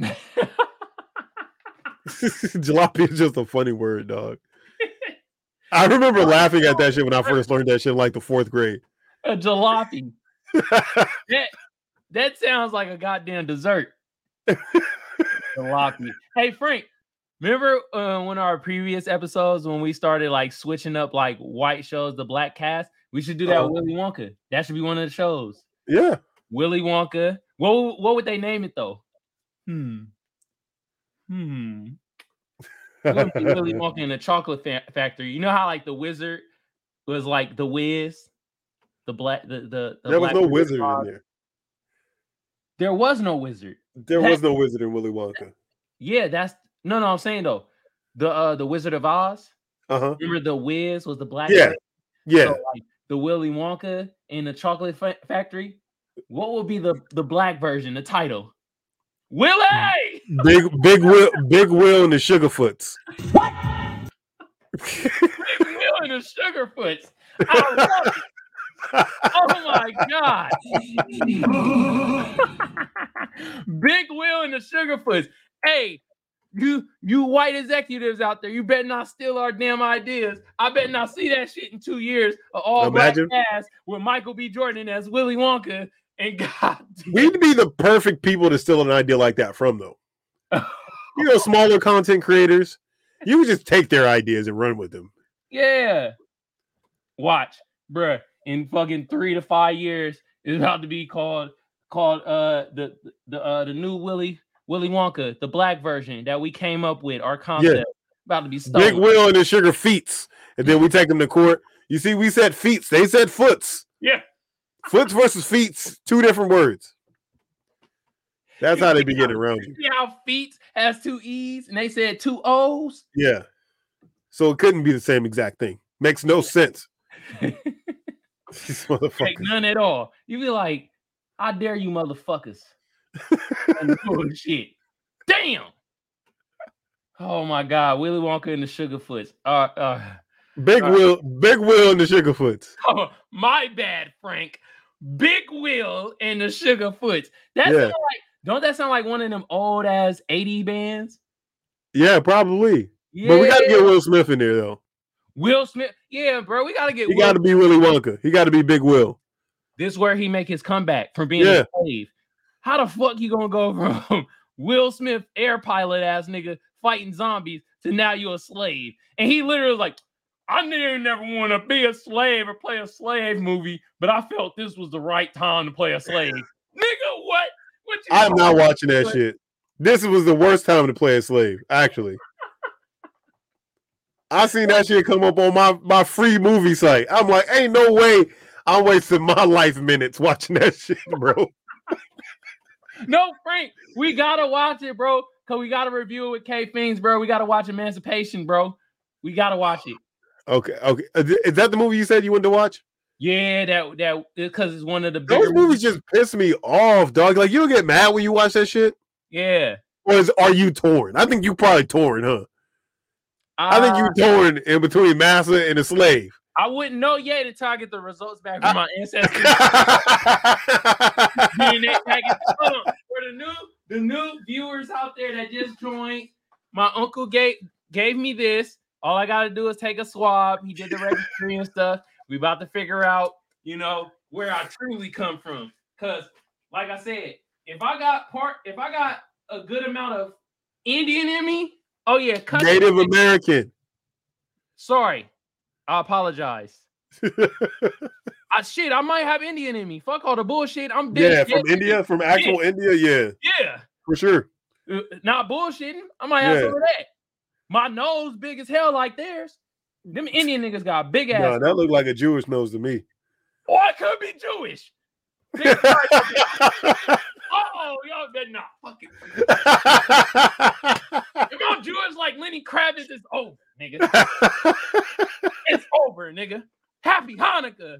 jalopy is just a funny word, dog. I remember oh, laughing at that shit when I first learned that shit in like the fourth grade. A jalopy. that that sounds like a goddamn dessert. jalopy. Hey Frank, remember uh, one of our previous episodes when we started like switching up like white shows, the black cast? We should do that Uh-oh. with Willy Wonka. That should be one of the shows. yeah. Willy Wonka. What what would they name it though? Hmm. Hmm. It would Willy Wonka in the chocolate fa- factory. You know how like the wizard was like the Wiz, the black the the, the there was no wizard Frog. in there. There was no wizard. There That- was no wizard in Willy Wonka. Yeah, that's no no. I'm saying though, the uh the Wizard of Oz. Uh huh. Remember the Wiz was the black. Yeah. Yeah. So, like, the Willy Wonka in the chocolate fa- factory. What would be the the black version? The title. Willie. Big Big Will Big Will and the Sugarfoots. Big Will and the Sugarfoots. I love it. Oh my god. Big Will and the Sugarfoots. Hey, you you white executives out there, you better not steal our damn ideas. I better not see that shit in two years. Of all Imagine. black cast with Michael B. Jordan as Willy Wonka and God. We'd be the perfect people to steal an idea like that from, though. You know, smaller content creators. You would just take their ideas and run with them. Yeah. Watch, bruh. In fucking three to five years, it's about to be called called uh the the uh the new Willy Willy Wonka, the black version that we came up with. Our concept about to be stolen. Big Will and the Sugar Feets. And then we mm-hmm. take them to court. You see, we said feets. They said foots. Yeah. Foots versus feets, two different words. That's how they be getting around you. See how feet has two E's and they said two O's. Yeah. So it couldn't be the same exact thing. Makes no sense. These Like motherfuckers. none at all. You be like, I dare you, motherfuckers. bullshit. Damn. Oh my God, Willy Wonka and the Sugarfoots. Uh, uh, Big Will, Big Will and the Sugarfoots. Oh, my bad, Frank. Big Will and the Sugarfoots. That Yeah. like don't that sound like one of them old ass 80 bands? Yeah, probably. Yeah. But we got to get Will Smith in there, though. Will Smith. Yeah, bro. We gotta get He Will. got to be Willy Wonka. He got to be Big Will. this is where he make his comeback from being Yeah. a slave. How the fuck you gonna go from Will Smith air pilot ass nigga fighting zombies to now you a slave? And he literally was like, I didn't never want to be a slave or play a slave movie, but I felt this was the right time to play a slave. Nigga, what? What you I'm not watching that shit. This was the worst time to play a slave, actually. I seen that shit come up on my, my free movie site. I'm like, ain't no way I'm wasting my life minutes watching that shit, bro. No, Frank, we gotta watch it, bro. Cause we gotta review it with K Fiends, bro. We gotta watch Emancipation, bro. We gotta watch it. Okay, okay. Is is that the movie you said you wanted to watch? Yeah, that that because it's one of the bigger Those movies just piss me off, dog. Like you don't get mad when you watch that shit, Yeah, or is, are you torn? I think you probably torn, huh? I think Uh, you torn in between master and a slave. I wouldn't know yet until I get the results back from ah. my ancestry yeah, DNA package. Hold on. For the new the new viewers out there that just joined, my uncle gave gave me this. All I gotta do is take a swab. He did the registry and stuff. We about to figure out, you know, where I truly come from. Cause, like I said, if I got part, if I got a good amount of Indian in me, oh yeah, Native American. Sorry, I apologize. I shit, I might have Indian in me. Fuck all the bullshit. I'm big. yeah, from India, from actual India. Yeah, Yeah, for sure. Uh, not bullshitting. I might have Yeah. some of that. My nose big as hell like theirs. Them Indian niggas got big ass. No, that looked like a Jewish nose to me. oh, I could be Jewish. Oh, y'all better not fucking. If y'all Jewish like Lenny Kravitz, is over, nigga. It's over, nigga. Happy Hanukkah.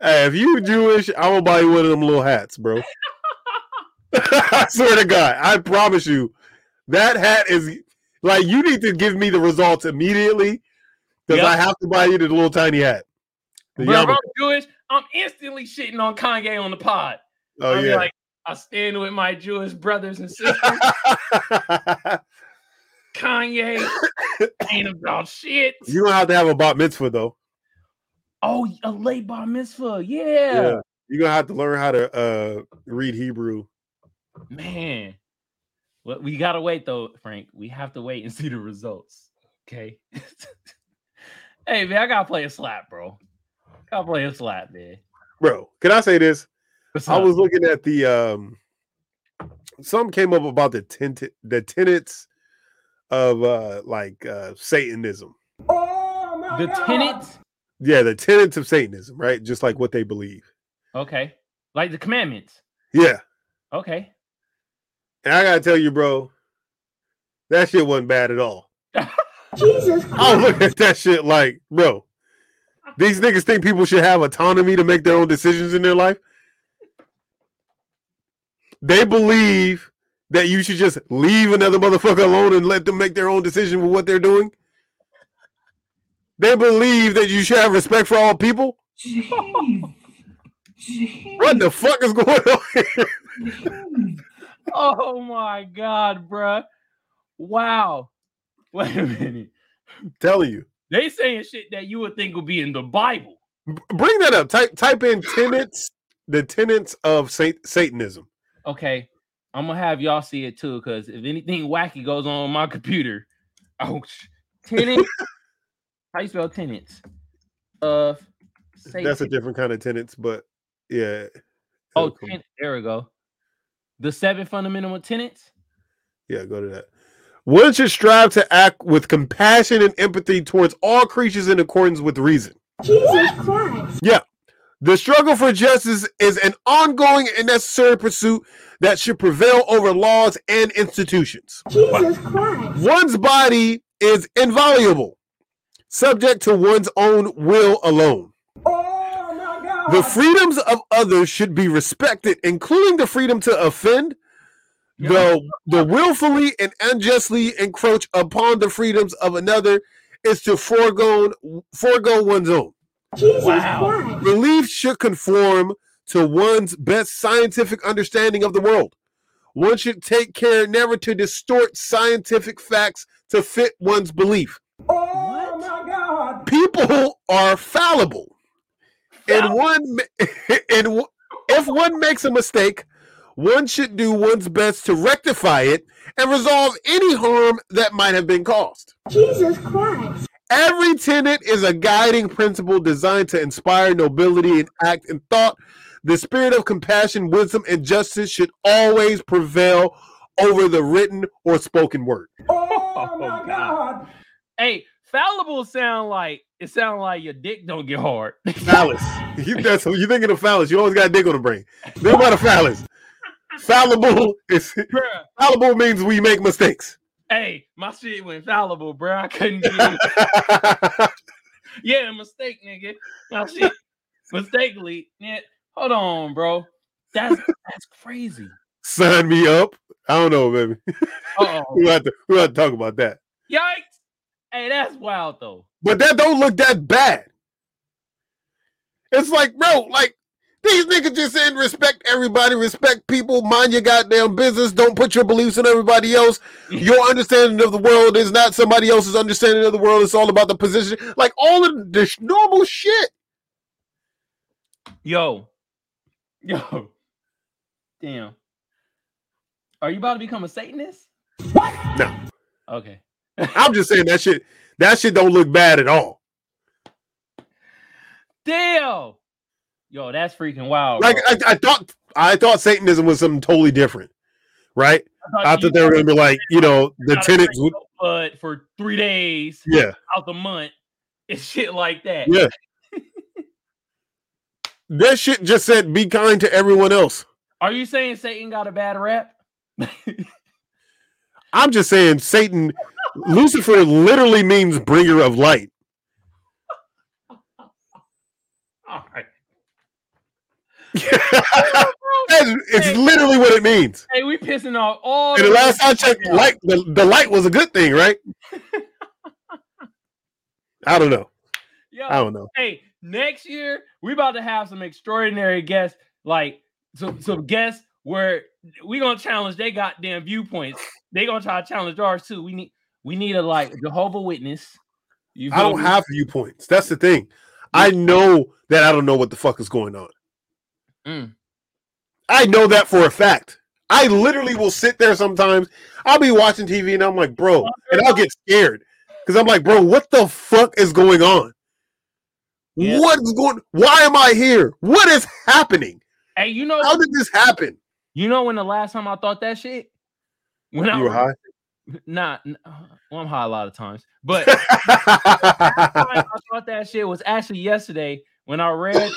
Hey, if you Jewish, I'm gonna buy you one of them little hats, bro. I swear to God, I promise you, that hat is like you need to give me the results immediately because Yep. I have to buy you the little tiny hat. The. I'm Jewish, I'm instantly shitting on Kanye on the pod. oh I'm yeah. like, I stand with my Jewish brothers and sisters. Kanye ain't about shit. you don't have to have a bat mitzvah though. Oh, a late bar mitzvah. Yeah. Yeah. You're gonna have to learn how to uh read Hebrew. Man. Well, we gotta wait though, Frank. We have to wait and see the results. Okay. hey man, I gotta play a slap, bro. I Gotta play a slap, man. Bro, can I say this? I was looking at the um something came up about the tent the tenets of uh like uh Satanism. Oh my the God. tenants. Yeah, the tenets of Satanism, right? Just like what they believe. Okay. Like the commandments. Yeah. Okay. And I gotta tell you, bro, that shit wasn't bad at all. Jesus I look at that shit like, bro, these niggas think people should have autonomy to make their own decisions in their life. They believe that you should just leave another motherfucker alone and let them make their own decision with what they're doing. They believe that you should have respect for all people. What the fuck is going on here? oh my god, bruh. Wow. Wait a minute. telling you. They saying shit that you would think would be in the Bible. Bring that up. Type type in tenets, the tenets of Sat- Satanism. Okay. I'm gonna have y'all see it too, because if anything wacky goes on on my computer, oh tenants. How you spell tenants? Of Satan. That's a different kind of tenants, but yeah. oh, it'll ten- there we go. The seven fundamental tenants. yeah, go to that. One should strive to act with compassion and empathy towards all creatures in accordance with reason. Jesus Christ. The struggle for justice is an ongoing and necessary pursuit that should prevail over laws and institutions. Jesus Christ. One's body is inviolable, subject to one's own will alone. Oh my God. The freedoms of others should be respected, including the freedom to offend, the, the willfully and unjustly encroach upon the freedoms of another is to forego, forego one's own. Jesus Wow. Christ. Belief should conform to one's best scientific understanding of the world. One should take care never to distort scientific facts to fit one's belief. Oh my God. People are fallible. And one and if one makes a mistake, one should do one's best to rectify it and resolve any harm that might have been caused. Jesus Christ. Every tenet is a guiding principle designed to inspire nobility in act and thought. The spirit of compassion, wisdom, and justice should always prevail over the written or spoken word. Oh Oh, my God. God. Hey, fallible sound like it sound like your dick don't get hard. Phallus. You, that's you thinking of phallus. You always got a dick on the brain. Think about a phallus. Fallible is Bruh. fallible means we make mistakes. Hey, my shit went fallible, bro. I couldn't get it. Yeah, mistake, nigga. My shit mistakenly. Yeah, hold on, bro. That's that's crazy. Sign me up. I don't know, baby. Oh, We have to we have to talk about that. yikes! Hey, that's wild though. But that don't look that bad. It's like, bro, like these niggas just saying respect everybody, respect people, mind your goddamn business, don't put your beliefs in everybody else. Your understanding of the world is not somebody else's understanding of the world. It's all about the position. Like all of this normal shit. Yo, yo, damn. Are you about to become a Satanist? What? No. Okay. I'm just saying that shit, that shit don't look bad at all. Damn. Yo, that's freaking wild. Like. I, I thought I thought Satanism was something totally different. Right? I you thought they were gonna be like, you know, the tenants would no for three days yeah. out the month and shit like that. Yeah. That shit just said be kind to everyone else. Are you saying Satan got a bad rap? I'm just saying Satan, Lucifer literally means bringer of light. All right. It's literally what it means. Hey, we pissing off all. And the last I checked, light the, the light was a good thing, right? I don't know. Yo, I don't know. hey, next year we about to have some extraordinary guests, like some some guests where we gonna challenge they goddamn viewpoints. They gonna try to challenge ours too. We need we need a like Jehovah Witness. You I don't me? have viewpoints. That's the thing. I know that I don't know what the fuck is going on. Mm. I know that for a fact. I literally will sit there sometimes. I'll be watching TV and I'm like, bro, and I'll get scared because I'm like, bro, what the fuck is going on? Yeah. What is going? Why am I here? What is happening? Hey, you know How did this happen? you know when the last time I thought that shit? When I You were high. Nah, uh, well, I'm high a lot of times, but I thought that shit was actually yesterday when I read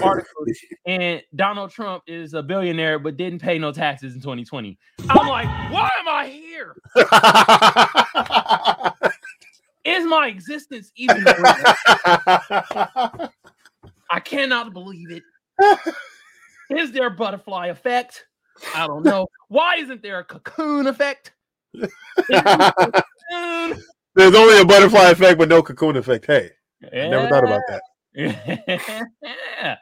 articles and Donald Trump is a billionaire but didn't pay no taxes in 2020. I'm like, why am I here? Is my existence even real? I cannot believe it. Is there a butterfly effect? I don't know. Why isn't there a cocoon effect? There a cocoon? There's only a butterfly effect, but no cocoon effect. Hey, I never thought about that. Yeah.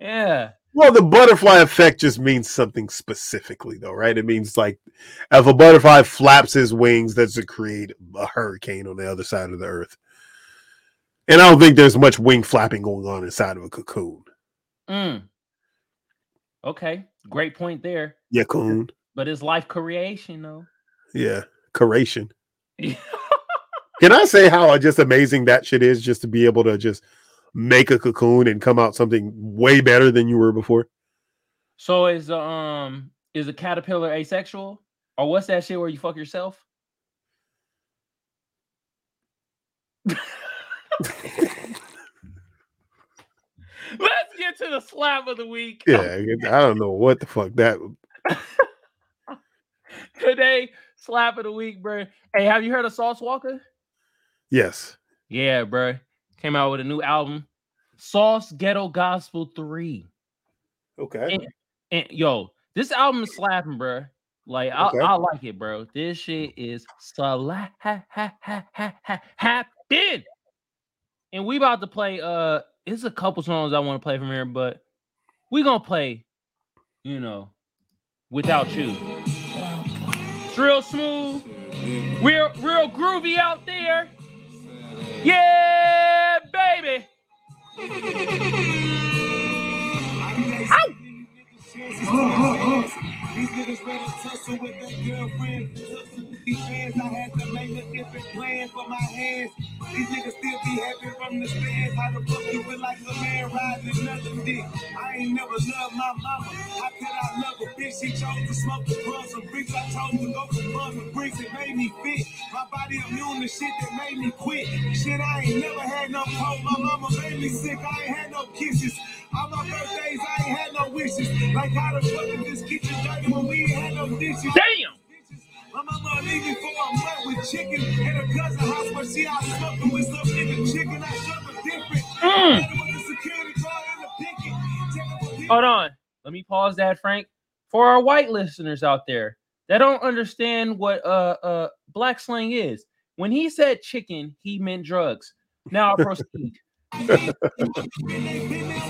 yeah. Well, the butterfly effect just means something specifically, though, right? It means like if a butterfly flaps his wings, that's to create a hurricane on the other side of the earth. And I don't think there's much wing flapping going on inside of a cocoon. Mm. Okay. Great point there. Yeah, cocoon. But it's life creation, though. Yeah, Creation. Can I say how just amazing that shit is just to be able to just make a cocoon and come out something way better than you were before? so is uh, um is a caterpillar asexual? Or what's that shit where you fuck yourself? Let's get to the slap of the week. Yeah, I don't know what the fuck that. Today, slap of the week, bro. Hey, have you heard of Sauce Walker? Yes. Yeah, bro. Came out with a new album, Sauce Ghetto Gospel 3. Okay. And yo, this album is slapping, bro. Like I, Okay. I like it, bro. This shit is slap happen. And we about to play. Uh, it's a couple songs I want to play from here, but we gonna play. You know, without you. It's real smooth, real real groovy out there. Yeah. Oh, oh, oh. These niggas ready to tussle with girlfriend. Tussle with these fans, I had to make a different plan for my hands. These niggas still be happy from the stands. How the fuck you feel like a man riding another dick? I ain't never loved my mama. How could I love a bitch? She chose to smoke the crumbs and bricks. I chose to go for crumbs and bricks. It made me fit. My body immune to shit that made me quit. Shit, I ain't never had no cold. My mama made me sick. I ain't had no kisses. On my birthdays, I ain't had no wishes. Like how the fuck is this kitchen dirty when we ain't had no dishes? Damn. Leave for a month with chicken in a cousin house where she out smoking with some nigga chicken. I struggle different. Mm. Better with the security guard and the picket. Check up for Hold on. Let me pause that, Frank. For our white listeners out there that don't understand what uh uh black slang is, when he said chicken, he meant drugs. Now I'll proceed.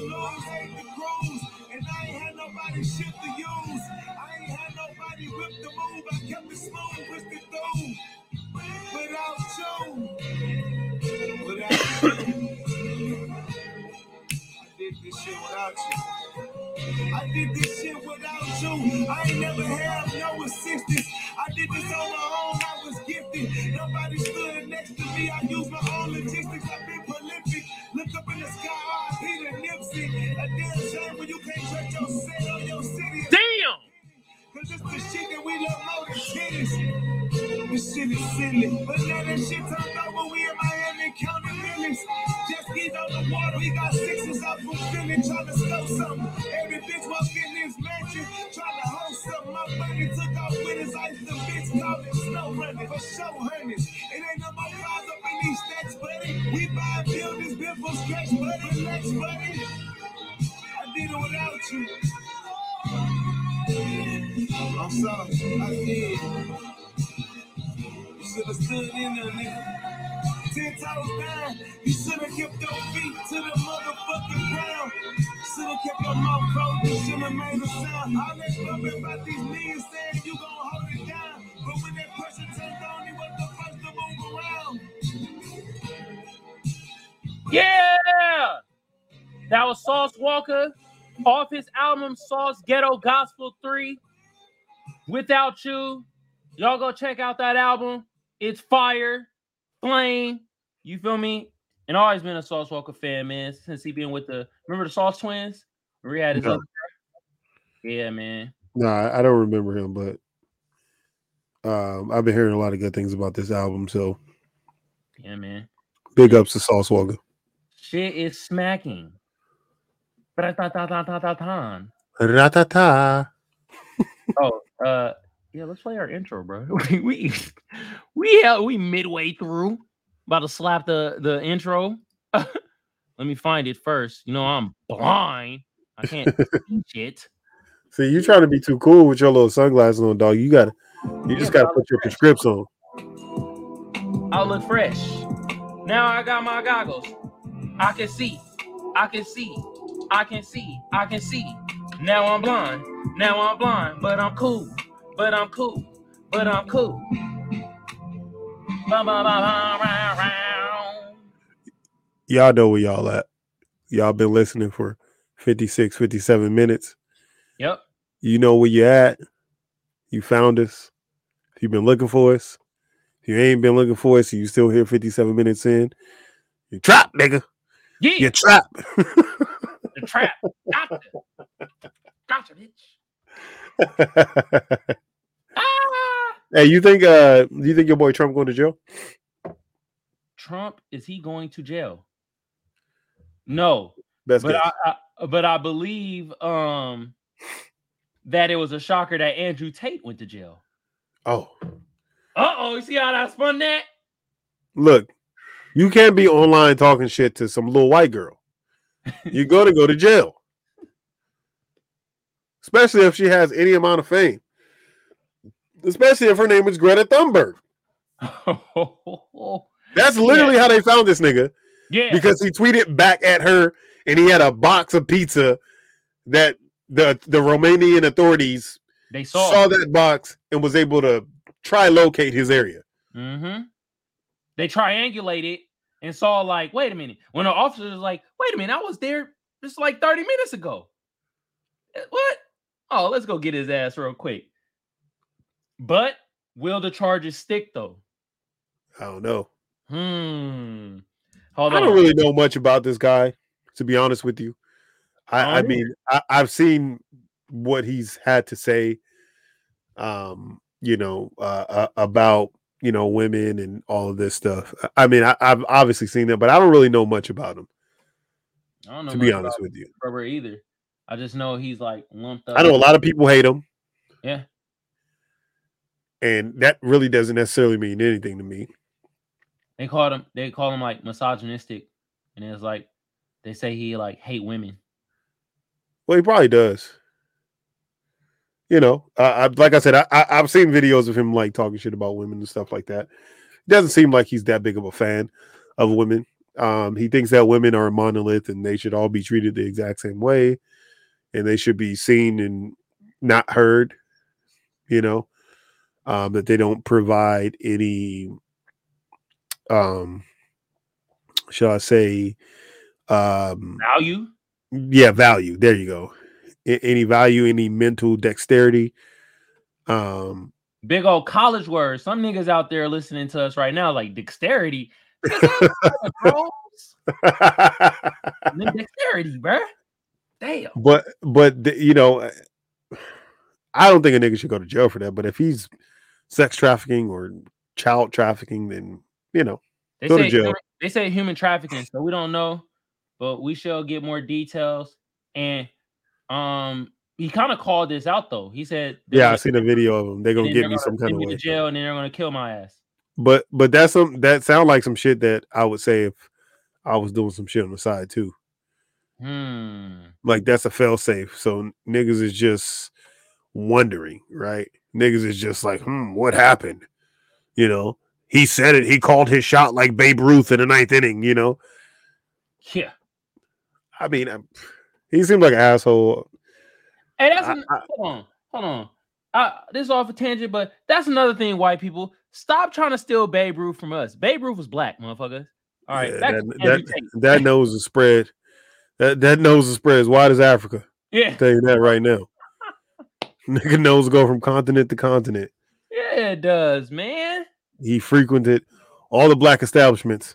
the hate the cruise. And I ain't had nobody shit to use. I ain't had nobody whip the move. I kept it smooth, pushed it through. Without you. Without you. I did this shit without you. I did this shit without you. I ain't never had no assistance. I did this on my own. I was gifted. Nobody stood next to me. I used my own logistics. I've been prolific. Look up in the sky. Damn. Cause it's the shit that we love silly. But now shit we in Miami counting millions. Just the water, we got sixes up something. Every bitch this trying to hold something. My took off with his the snow for show honeys. It ain't no more cars up in these stacks, buddy. We buy buildings built from scratch, buddy. Relax, buddy. I'm sorry, I did. You should have stood in there, nigga. Ten down. You should have kept your feet to the motherfucking ground. Should have kept your mouth closed. You should have made a sound. About these saying you gon' hold it down. But when that pressure turned on, was the first to move around. Yeah. That was Sauce Walker off his album Sauce Ghetto Gospel 3. Without you. Y'all go check out that album. It's fire, flame. You feel me? And always been a Sauce Walker fan, man. Since he been with the remember the Sauce Twins? Where he had his No. other Yeah, man. Nah, I don't remember him, but um, I've been hearing a lot of good things about this album. So Yeah, man. big ups to Sauce Walker. Shit is smacking. Ba-da-da-da-da-da-da. Ratata. Oh, uh, yeah, let's play our intro, bro. we we we, hell- we midway through. About to slap the the intro. Let me find it first. You know, I'm blind. I can't see shit. See, you trying to be too cool with your little sunglasses on, dog. You gotta, you just Yeah, gotta put your prescripts on. I look fresh. Now I got my goggles. I can see. I can see. I can see. I can see. Now I'm blind. Now I'm blind, but I'm cool. But I'm cool. But I'm cool. Ba, ba, ba, ba, round, round. Y'all know where y'all at. Y'all been listening for 56, 57 minutes. Yep. You know where you at. You found us. If you've been looking for us, if you ain't been looking for us, and you still here 57 minutes in, you trapped, nigga. Yeah. You trapped. The trap. Gotcha. Gotcha, bitch. Ah! hey, you think uh you think your boy Trump going to jail? Trump, is he going to jail? No. Best but. I, I but I believe um that it was a shocker that Andrew Tate went to jail. oh, Uh-oh, you see how I spun that? look, you can't be online talking shit to some little white girl. You're gonna go to jail. Especially if she has any amount of fame. Especially if her name is Greta Thunberg. That's literally how they found this nigga yeah. because he tweeted back at her and he had a box of pizza that the the Romanian authorities they saw. saw that box and was able to try locate his area. Mm-hmm. They triangulated and saw like, wait a minute. When the officer was like, wait a minute, I was there just like 30 minutes ago. Eh, What? Oh, let's go get his ass real quick. But will the charges stick though? I don't know. Hmm. Hold I on. don't really know much about this guy, to be honest with you. I, I mean, I, I've seen what he's had to say, um, you know, uh, uh, about you know women and all of this stuff. I- mean, I, I've obviously seen them, but I don't really know much about him, I don't know to be honest about with you. Either. I just know he's like lumped up. I know a lot of people hate him, Yeah. and that really doesn't necessarily mean anything to me. They call him. They call him like misogynistic, and it's like they say he like hate women. Well, he probably does. You know, uh, I, like I said, I, I, I've seen videos of him like talking shit about women and stuff like that. Doesn't seem like he's that big of a fan of women. Um, he thinks that women are a monolith and they should all be treated the exact same way, and they should be seen and not heard. You know, um, that they don't provide any, um, shall I say, um, Value. yeah value there you go any value any mental dexterity um Big old college words. Some niggas out there listening to us right now, like dexterity. Nigga, bros. Them dexterity, bruh. Damn. But but you know, I don't think a nigga should go to jail for that. But if he's sex trafficking or child trafficking, then you know, They Go to jail. they say human trafficking, so we don't know, but we shall get more details. And um, he kind of called this out though. He said, yeah, I seen a video of him. They're gonna get they're me gonna some kind of way. to jail, and then they're gonna kill my ass. But but that's some that sound like some shit that I would say if I was doing some shit on the side too. Hmm. Like that's a fail safe. So niggas is just wondering, right? Niggas is just like, hmm, what happened? You know, he said it. He called his shot like Babe Ruth in the ninth inning. You know, Yeah. I mean, I'm, he seemed like an asshole. Hey, that's I- an, hold on, hold on. Uh, this is off a tangent, but that's another thing. White people stop trying to steal Babe Ruth from us. Babe Ruth was black, motherfuckers. All right, Yeah, that, that, that nose is spread. That that nose is spread as wide as Africa. yeah, tell you that right now. Nigga nose go from continent to continent. yeah, it does, man. He frequented all the black establishments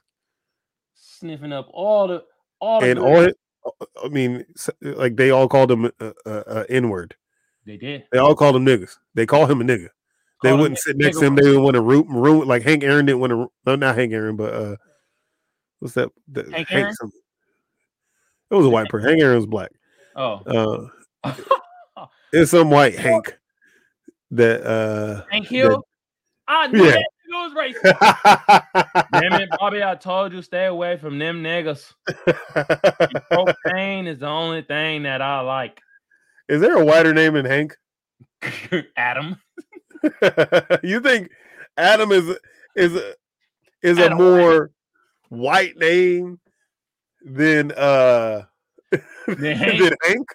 Sniffing up all the all the and good- all. I mean, like they all called him a, a, a N word. they did. They all called him niggas. They call him a nigga. They Called wouldn't sit next to him. They didn't want to root like Hank Aaron didn't want to. No, not Hank Aaron, but uh, what's that? The, Hank Aaron? something. It was a white person. Hank Aaron was black. Oh, Uh, it's some white Hank that uh Hank Hill. I knew Yeah. that racist. Damn it, Bobby! I told you stay away from them niggas. Propane is the only thing that I like. Is there a whiter name than Hank? Adam. you think Adam is is a, is a Adam more white name than uh Than Hank? than Hank?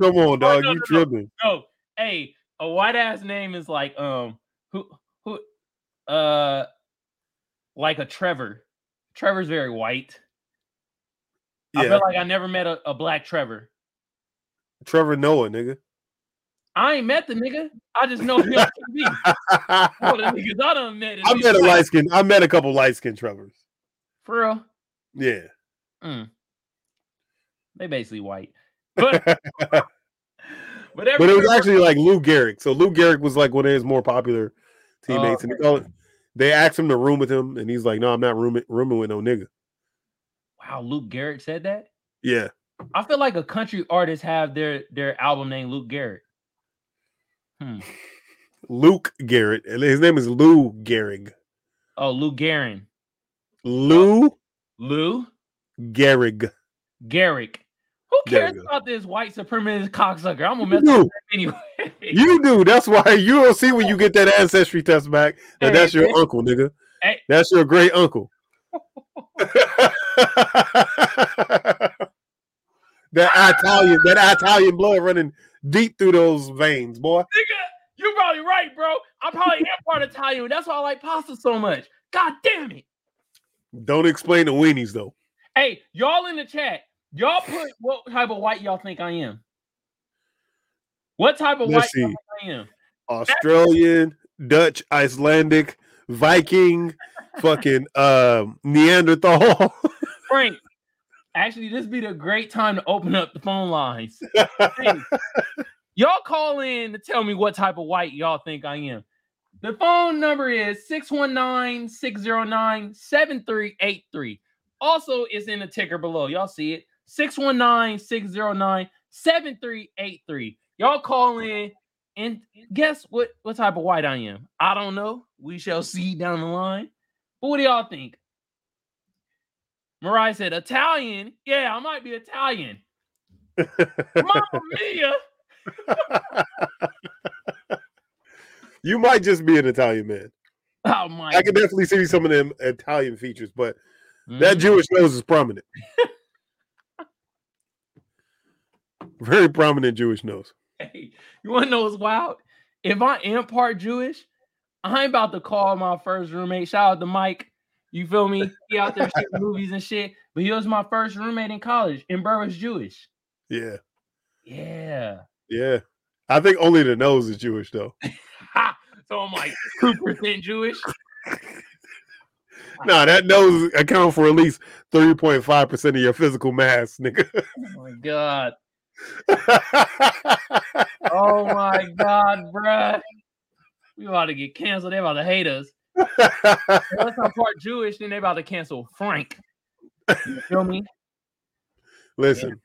Come on, dog, no, you no, no. tripping? no, hey, a white ass name is like um who uh like a Trevor. Trevor's very white. I feel like I never met a, a black Trevor. Trevor Noah, nigga. I ain't met the nigga. I just know him on TV. All the niggas I done met. I met a light skin. I met a couple light skin Trevors. For real. Yeah. Mm. They basically white. But but but, it was actually like Lou Gehrig. So Lou Gehrig was like one of his more popular teammates, and okay. they, call it, they asked him to room with him, and he's like, "No, I'm not rooming rooming with no nigga." wow, Luke Garrett said that. Yeah, I feel like a country artist have their their album named Luke Garrett. Hmm. Luke Garrett. His name is Lou Gehrig. Oh, Lou Garin. Lou Lou Gehrig. Garrick. Who cares about this white supremacist cocksucker? I'm gonna mess with do. him anyway. You do. That's why you don't see when you get that ancestry test back that Hey, that's your man. uncle, nigga. Hey. That's your great uncle. that Italian, that Italian blood running deep through those veins, boy. Nigga, you're probably right, bro. I probably am part Italian. That's why I like pasta so much. God damn it. Don't explain the weenies though. Hey, y'all in the chat, y'all put what type of white y'all think I am? What type of Let's white y'all see. think I am? Australian, Dutch, Icelandic, Viking, fucking um Neanderthal. Frank, actually, this be the great time to open up the phone lines. Hey, y'all call in to tell me what type of white y'all think I am. The phone number is 619 609 7383. Also, it's in the ticker below. Y'all see it 619 609 7383. Y'all call in and guess what, what type of white I am? I don't know. We shall see down the line. But what do y'all think? Mariah said, Italian. Yeah, I might be Italian. Mamma mia. you might just be an Italian man. Oh my I can definitely see some of them Italian features, but that Mhm. Jewish nose is prominent. Very prominent Jewish nose. Hey, you want to know what's wild? If I am part Jewish, I ain't about to call my first roommate. Shout out to Mike. You feel me? He out there shooting movies and shit. But he was my first roommate in college, and bro is Jewish. Yeah, Yeah. yeah. I think only the nose is Jewish though. So I'm like two percent Jewish. No, that nose account for at least 3.5% of your physical mass, nigga. Oh my god. Oh my god, bruh. We about to get canceled. They about to hate us. Unless I'm part Jewish, then they about to cancel Frank. You feel me? Listen,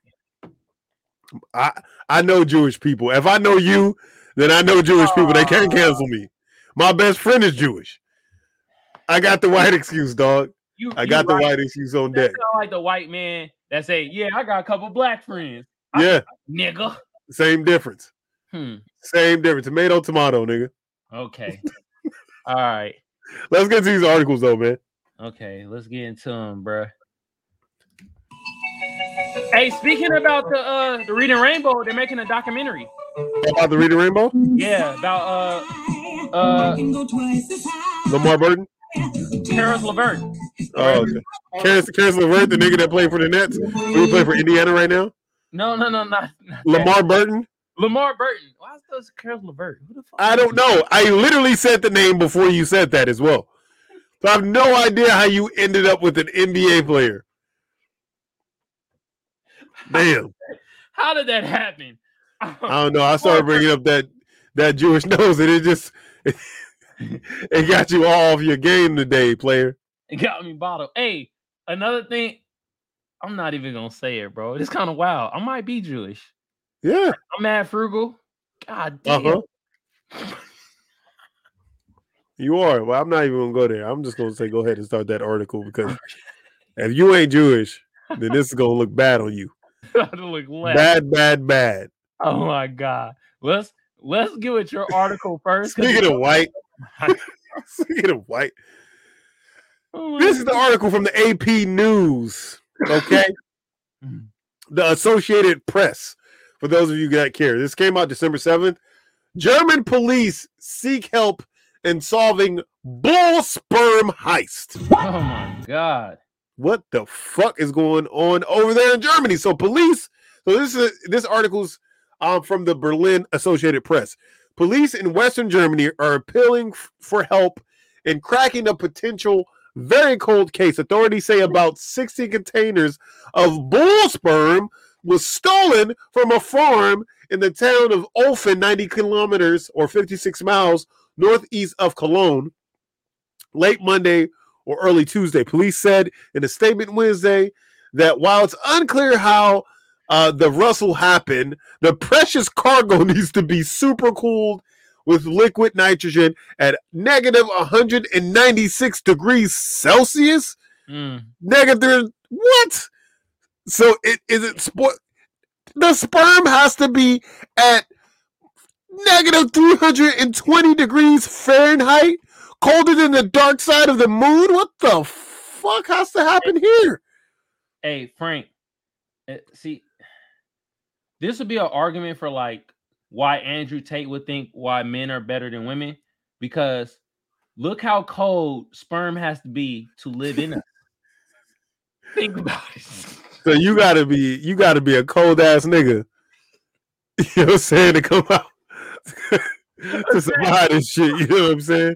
I I know Jewish people. If I know you, then I know Jewish people. They can't cancel me. My best friend is Jewish. I got the white excuse, dog. You, I got the right. white excuse on deck. That's kinda like the white man that say, "Yeah, I got a couple black friends." I- Yeah, Nigga. same difference. Hmm. Same difference. Tomato, tomato, nigga. Okay. All right. Let's get to these articles though, man. Okay. Let's get into them, bruh. Hey, speaking about the uh the Reading Rainbow, they're making a documentary. About the Reading Rainbow, Yeah, about uh uh LeVar Burton. Karis LeVert. Oh, okay. Karis, Karis LeVert, the nigga that played for the Nets, who play for Indiana right now. No, no, no, not, not that. LeVar Burton. LeVar Burton. Why is those Karis LeVert? Who the fuck? I don't know. I literally said the name before you said that as well. So I have no idea how you ended up with an NBA player. Damn. How did that happen? I don't know. I started bringing up that that Jewish nose, and it just it got you all off your game today, player. It got me bottled. Hey, another thing. I'm not even gonna say it, bro. It's kind of wild. I might be Jewish. Yeah. I'm mad frugal. God damn. huh. You are. Well, I'm not even gonna go there. I'm just gonna say go ahead and start that article because if you ain't Jewish, then this is gonna look bad on you. I look left. Bad, bad, bad. Oh my god. Let's let's get with your article first. Speaking of white, speaking of white, Oh this is the article from the AP News. Okay, Mhm. the Associated Press. For those of you that care, this came out December seventh. German police seek help in solving bull sperm heist. Oh my god. What the fuck is going on over there in Germany? So police. So this is this article's um, from the Berlin Associated Press. Police in Western Germany are appealing f- for help in cracking a potential very cold case. Authorities say about 60 containers of bull sperm was stolen from a farm in the town of Olfen, 90 kilometers or 56 miles northeast of Cologne, late Monday or early Tuesday. Police said in a statement Wednesday that while it's unclear how uh, the rustle happened, the precious cargo needs to be super cooled with liquid nitrogen at negative 196 degrees Celsius. Mm. Negative what? So it is it sport the sperm has to be at negative 320 degrees Fahrenheit, colder than the dark side of the moon. What the fuck has to happen here? Hey Frank. uh, see, this would be an argument for like why Andrew Tate would think why men are better than women because look how cold sperm has to be to live in us. Think about it. So you gotta be you gotta be a cold ass nigga. You know what I'm saying to come out to survive this shit. You know what I'm saying?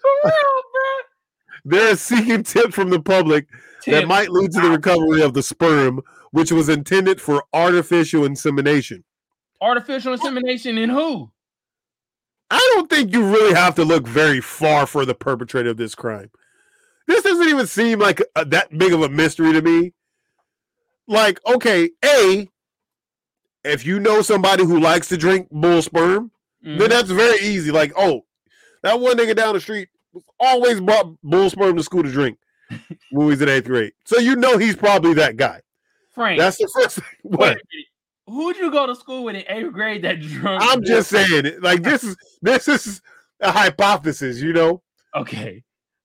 For real, bro. They're seeking tips from the public that might lead to the recovery of the sperm, which was intended for artificial insemination. Artificial insemination in who? I don't think you really have to look very far for the perpetrator of this crime. This doesn't even seem like a, that big of a mystery to me. Like, okay, A, if you know somebody who likes to drink bull sperm, Mhm. then that's very easy. Like, oh, that one nigga down the street always brought bull sperm to school to drink when we was in eighth grade. So you know he's probably that guy. Frank, That's the first thing. What? Who'd you go to school with in eighth grade that drunk? I'm just saying, it. like this is this is a hypothesis, you know. okay.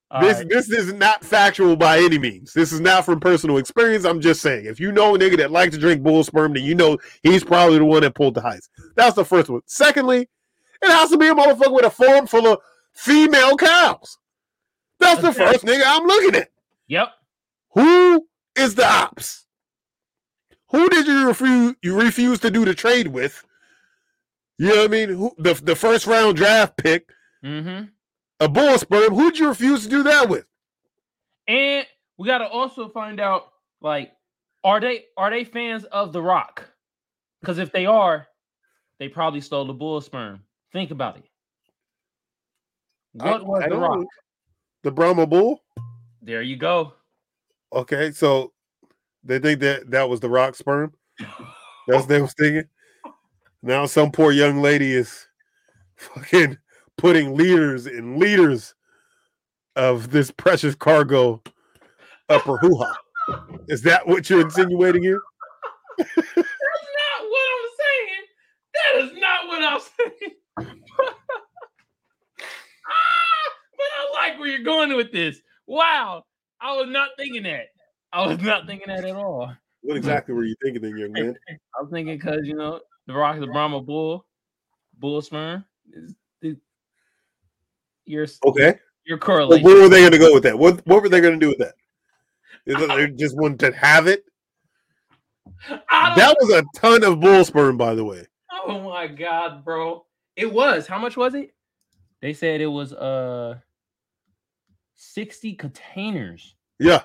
All this right. this is not factual by any means. This is not from personal experience. I'm just saying, if you know a nigga that likes to drink bull sperm, then you know he's probably the one that pulled the heist. That's the first one. Secondly, it has to be a motherfucker with a farm full of female cows. That's the first nigga I'm looking at. Yep. Who is the ops? Who did you refuse you refuse to do the trade with? You know what I mean? Who the, the first round draft pick, Mm-hmm. a bull sperm, who'd you refuse to do that with? And we got to also find out like are they are they fans of The Rock? Because if they are, they probably stole the bull sperm. Think about it. I- What was I The Rock? know. The Brahma Bull. There you go. Okay, so they think that that was the rock sperm. That's what they was thinking. Now some poor young lady is fucking putting liters and liters of this precious cargo up her hoo ha. Is that what you're insinuating here? That's not what I'm saying. That is not what I'm saying. ah, but I like where you're going with this. Wow. I was not thinking that. I was not thinking that at all. What exactly were you thinking, then, young man? I was thinking because you know the Rock is the Brahma bull, bull sperm. Is, is, your Okay. your Well, correlation. where were they going to go with that? What What were they going to do with that? Is it they just wanted to have it? That was a ton of bull sperm, by the way. oh my god, bro! It was how much was it? They said it was uh sixty containers. Yeah.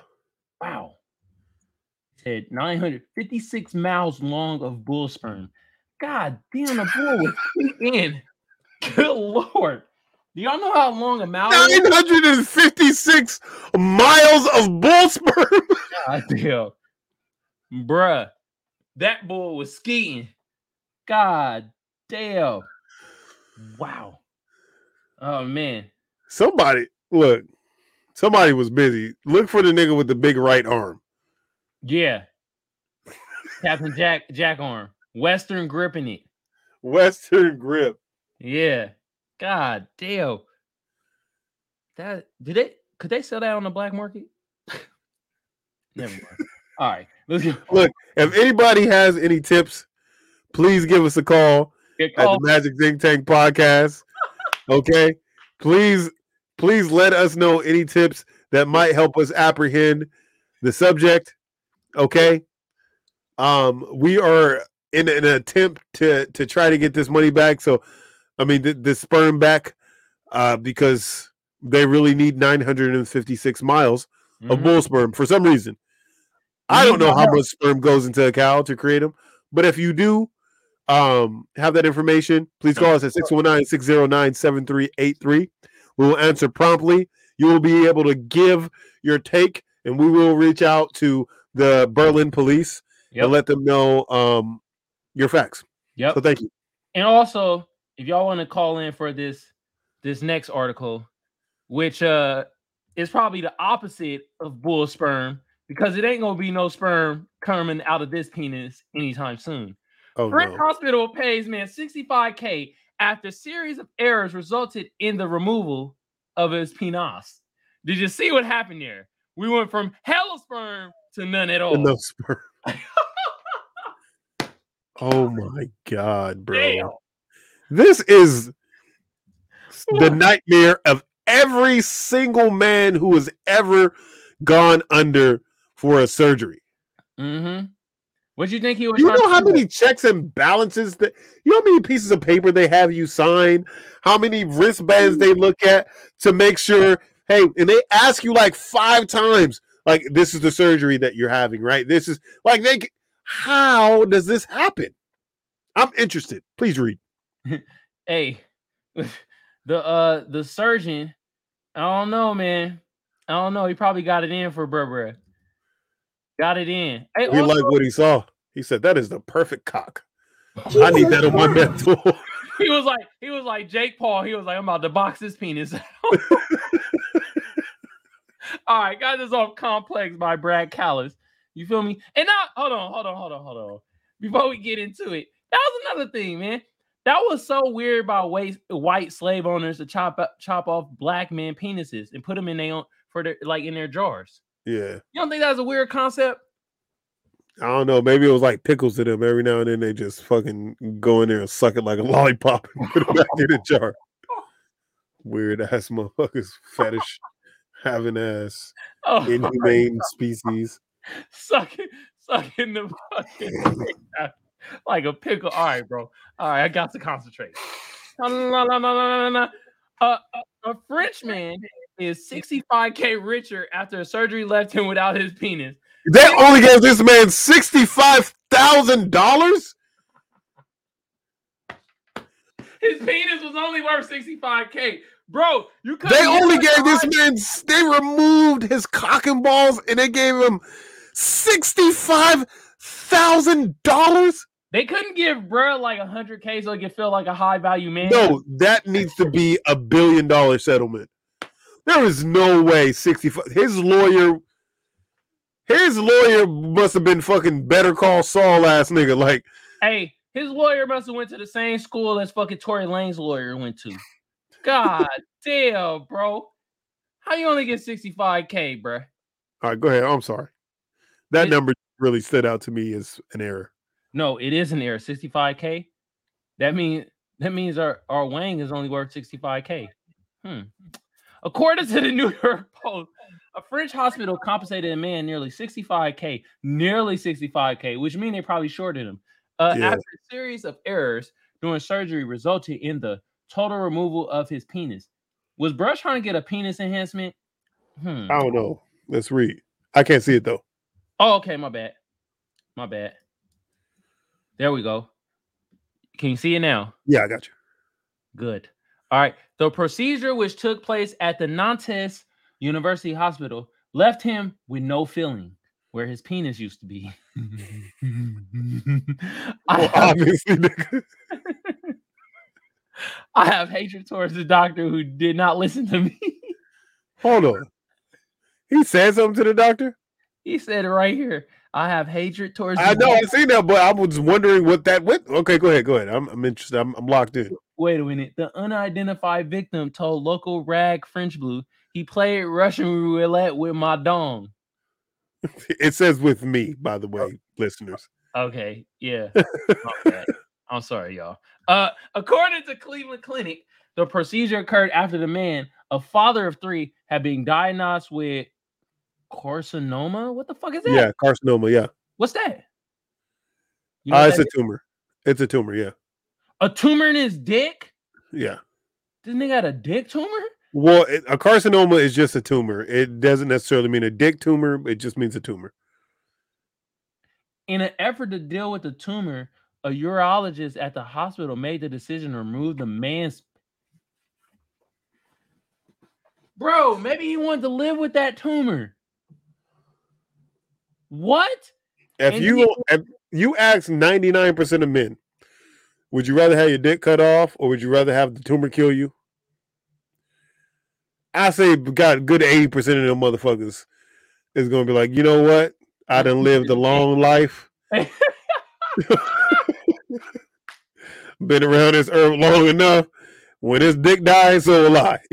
Wow. Said 956 miles long of bull sperm. God damn, the bull was in. Good lord. Do y'all know how long a mile is? 956 miles of bull sperm. God damn. Bruh. That bull was skiing. God damn. Wow. Oh man. Somebody, look, somebody was busy. Look for the nigga with the big right arm. Yeah. Captain Jack Jack arm. Western gripping it. Western grip. Yeah. God damn. That did they could they sell that on the black market? Never mind. All right. Look, if anybody has any tips, please give us a call at the. Magic Think Tank podcast. Okay. Please, please let us know any tips that might help us apprehend the subject. Okay. Um, we are in an attempt to to try to get this money back. So, I mean, the, this sperm back, uh, because they really need 956 miles of Mhm. bull sperm for some reason. I don't know how much sperm goes into a cow to create them, but if you do um, have that information, please call us at 619 609 7383. We will answer promptly. You will be able to give your take, and we will reach out to the Berlin police Yep. and let them know um, your facts. Yep. So thank you. And also, if y'all want to call in for this this next article, which uh is probably the opposite of bull sperm, because it ain't gonna be no sperm coming out of this penis anytime soon. Oh, French no. hospital pays man 65k after a series of errors resulted in the removal of his penis. Did you see what happened there? We went from hella sperm to none at all. Enough sperm. oh, my God, bro. Damn. This is the nightmare of every single man who has ever gone under for a surgery. Mm-hmm. What do you think he was? You know how many checks and balances that you know how many pieces of paper they have you sign, how many wristbands they look at to make sure, hey, and they ask you like five times, like this is the surgery that you're having, right? This is like they how does this happen? I'm interested. Please read. hey, the uh the surgeon, I don't know, man. I don't know. He probably got it in for Burberry. Got it in. Hey, He also, liked what he saw. He said, That is the perfect cock. I need that on my mental. he was like, he was like Jake Paul. He was like, I'm about to box his penis. All right, got this off complex by Brad Callis. You feel me? And now, hold on, hold on, hold on, hold on. Before we get into it, that was another thing, man. That was so weird by white white slave owners to chop up, chop off black men penises and put them in their own for their like in their jars. Yeah. You don't think that's a weird concept? I don't know. Maybe it was like pickles to them. Every now and then they just fucking go in there and suck it like a lollipop and put it back in the jar. Weird ass motherfuckers fetish having ass Oh, inhumane species. sucking, sucking the fucking like a pickle. All right, bro. All right, I got to concentrate. Uh, a, a French man is 65k richer after a surgery left him without his penis. They only gave this man sixty-five thousand dollars. His penis was only worth 65k. Bro, you could They only gave this man. They removed his cock and balls, and they gave him sixty-five thousand dollars. They couldn't give bruh like 100k so he could feel like a high value man. No, that needs to be a billion dollar settlement. There is no way 65 his lawyer his lawyer must have been fucking better call Saul ass nigga. Like, Hey, his lawyer must have went to the same school as fucking Tory Lanez lawyer went to. God damn, bro. How you only get 65k, bro? all right, go ahead. I'm sorry. That It- number really stood out to me as an error. No, it is an error. 65k. That means that means our, our Wang is only worth 65k. Hmm. According to the New York Post, a French hospital compensated a man nearly 65k, nearly 65k, which means they probably shorted him. Uh, Yeah. After a series of errors during surgery resulted in the total removal of his penis. Was Brush trying to get a penis enhancement? Hmm. I don't know. Let's read. I can't see it though. Oh, okay, my bad. My bad. There we go. Can you see it now? Yeah, I got you. Good. All right. The procedure, which took place at the Nantes University Hospital, left him with no feeling where his penis used to be. I, Well, have, obviously, nigga. I have hatred towards the doctor who did not listen to me. Hold on. He said something to the doctor. he said it right here. I have hatred towards. I know, I doctor." seen that, but I was wondering what that went. Okay, go ahead, go ahead. I'm, I'm interested. I'm, I'm locked in. Wait a minute. The unidentified victim told local rag French Blue he played Russian roulette with my dong. It says with me, by the way, listeners. Okay, yeah. I'm sorry, y'all. Uh, according to Cleveland Clinic, the procedure occurred after the man, a father of three, had been diagnosed with carcinoma. What the fuck is that? Yeah, carcinoma. Yeah, What's that? You know uh, it's that a tumor. It's a tumor. Yeah, is? A tumor in his dick. yeah. This nigga got a dick tumor. Well, it, a carcinoma is just a tumor. It doesn't necessarily mean a dick tumor. It just means a tumor. In an effort to deal with the tumor, a urologist at the hospital made the decision to remove the man's. Bro, maybe he wanted to live with that tumor. What? If And you he- if you ask ninety nine percent of men, would you rather have your dick cut off or would you rather have the tumor kill you? I say, God, good eighty percent of them motherfuckers is gonna be like, you know what? I done lived a long life. Been around this earth long enough. When this dick dies, so will I.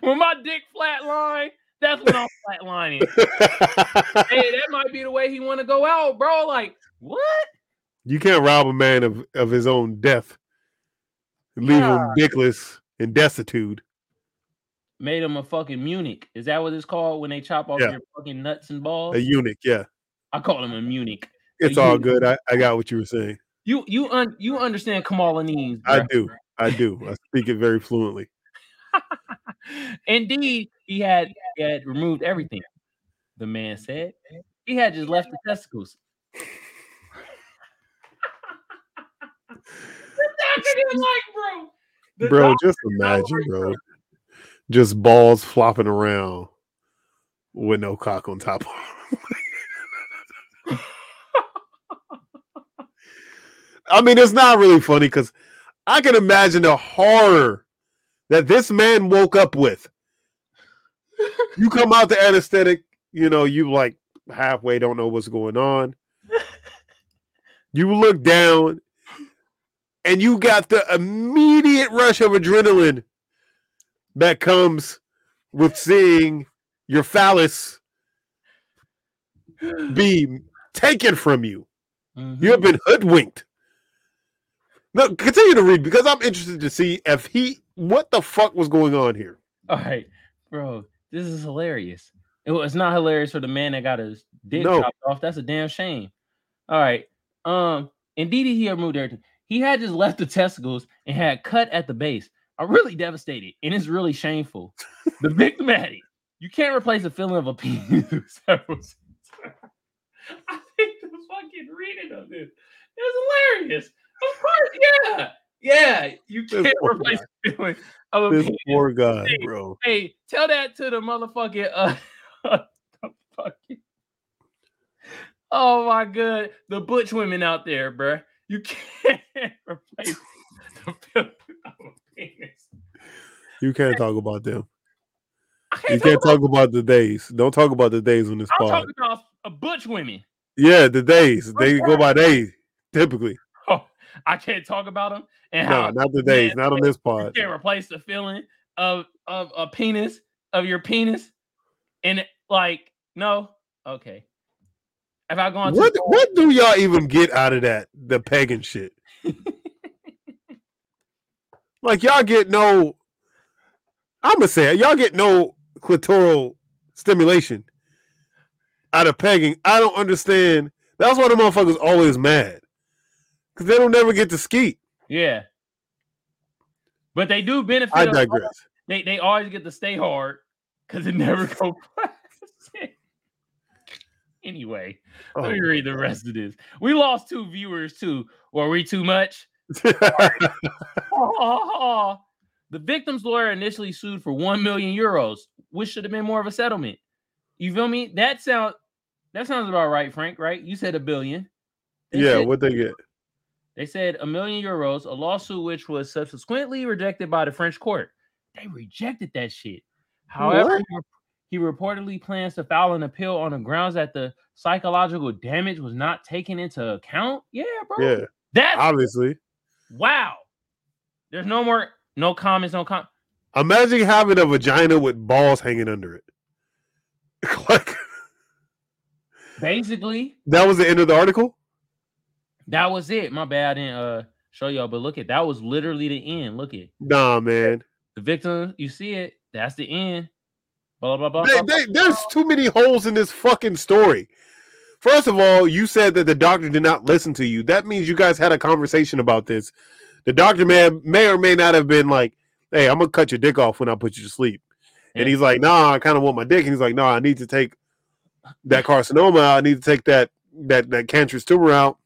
when my dick flatline, that's when I'm flatlining. hey, that might be the way he want to go out, bro. Like, what? You can't rob a man of, of his own death. Leave him dickless and destitute. Made him a fucking Munich. Is that what it's called when they chop off Yeah. your fucking nuts and balls? A eunuch, yeah. I call him a Munich. It's A all eunuch. good. I, I got what you were saying. You you un, you understand Kamalanese, I do. I do. I speak it very fluently. Indeed, he had he had removed everything. The man said he had just left the testicles. The doctor didn't like, bro. Bro, just imagine, bro. Just balls flopping around with no cock on top of. I mean, it's not really funny because I can imagine the horror that this man woke up with. You come out the anesthetic, you know, you like halfway don't know what's going on. You look down and you got the immediate rush of adrenaline that comes with seeing your phallus be taken from you. Mhm. You have been hoodwinked. No, continue to read because I'm interested to see if he what the fuck was going on here. All right, bro, this is hilarious. It was not hilarious for the man that got his dick No. chopped off. That's a damn shame. All right. Um, indeed, he removed everything. He had just left the testicles and had cut at the base. I'm really devastated, and it's really shameful. The victimatic. You can't replace the feeling of a penis with several. I think the fucking reading of this is hilarious. Of course, yeah. Yeah, you This can't poor replace the feeling of a This penis. poor guy, Hey, bro. Hey, tell that to the motherfucking uh the fucking Oh my god, the butch women out there, bruh. You can't replace the feeling of a penis. You can't talk about them. You can't can't talk talk about the days. Don't talk about the days on this about, I'm pod. talking about uh, butch women. Yeah, the days. They go by days typically. Oh, I can't talk about them and No, how not the days. man, Not on this part. you can't replace the feeling of of a penis of your penis, and it- like no, okay. Have I gone What what do y'all even get out of that? The pagan shit. like y'all get no. I'm gonna say it, y'all get no clitoral stimulation out of pegging. I don't understand. That's why the motherfuckers always mad because they don't never get to skeet. Yeah. But they do benefit. I digress. They they always get to stay hard because it never go plastic. Anyway, Oh, let me read the rest of this. We lost two viewers too. Were we too much? the victim's lawyer initially sued for one million euros, which should have been more of a settlement. You feel me? That sound that sounds about right, Frank. Right? You said a billion. They yeah, said- what they get? They said a million euros, a lawsuit which was subsequently rejected by the French court. They rejected that shit. However, What? He, reportedly plans to file an appeal on the grounds that the psychological damage was not taken into account. Yeah, bro. Yeah, That's obviously. wow. There's no more, no comments, no com. Imagine having a vagina with balls hanging under it. like Basically, that was the end of the article. that was it. My bad, I didn't uh show y'all, but look at that was literally the end. Look at Nah, man. the victim. You see it. That's the end. Blah blah blah. They- they- there's too many holes in this fucking story. First of all, you said that the doctor did not listen to you. That means you guys had a conversation about this. The doctor may may or may not have been like, "Hey, I'm gonna cut your dick off when I put you to sleep," and he's like, "Nah, I kind of want my dick." And he's like, "No, I need to take that carcinoma. out. I need to take that that that cancerous tumor out,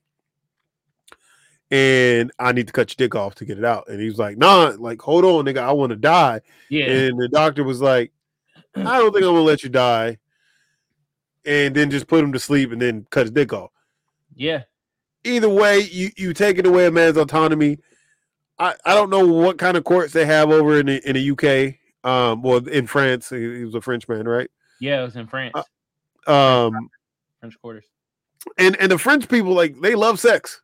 and I need to cut your dick off to get it out." And he's like, "Nah, like hold on, nigga, I want to die." Yeah. And the doctor was like, I don't think I'm gonna let you die. And then just put him to sleep and then cut his dick off. yeah. Either way, you you taking away a man's autonomy. I, I don't know what kind of courts they have over in the in the UK. Um, well, in France, he, he was a Frenchman, right? Yeah, it was in France, Uh, Um, French quarters. and and the French people like they love sex.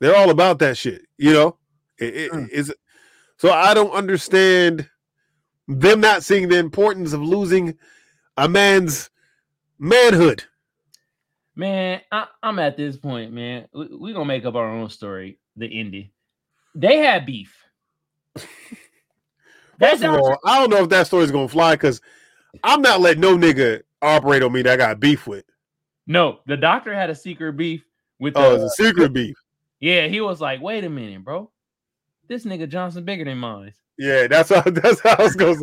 They're all about that shit, you know. It, it- Mm. it's- so I don't understand them not seeing the importance of losing a man's manhood. Man, I, I'm at this point, man. We're we gonna make up our own story. The indie, they had beef. First of all, I don't know if that story's gonna fly because I'm not letting no nigga operate on me that I got beef with. no, the doctor had a secret beef with. Oh, the- it's a secret beef. yeah, he was like, "Wait a minute, bro, this nigga Johnson bigger than mine." Yeah, that's how that's how I was going.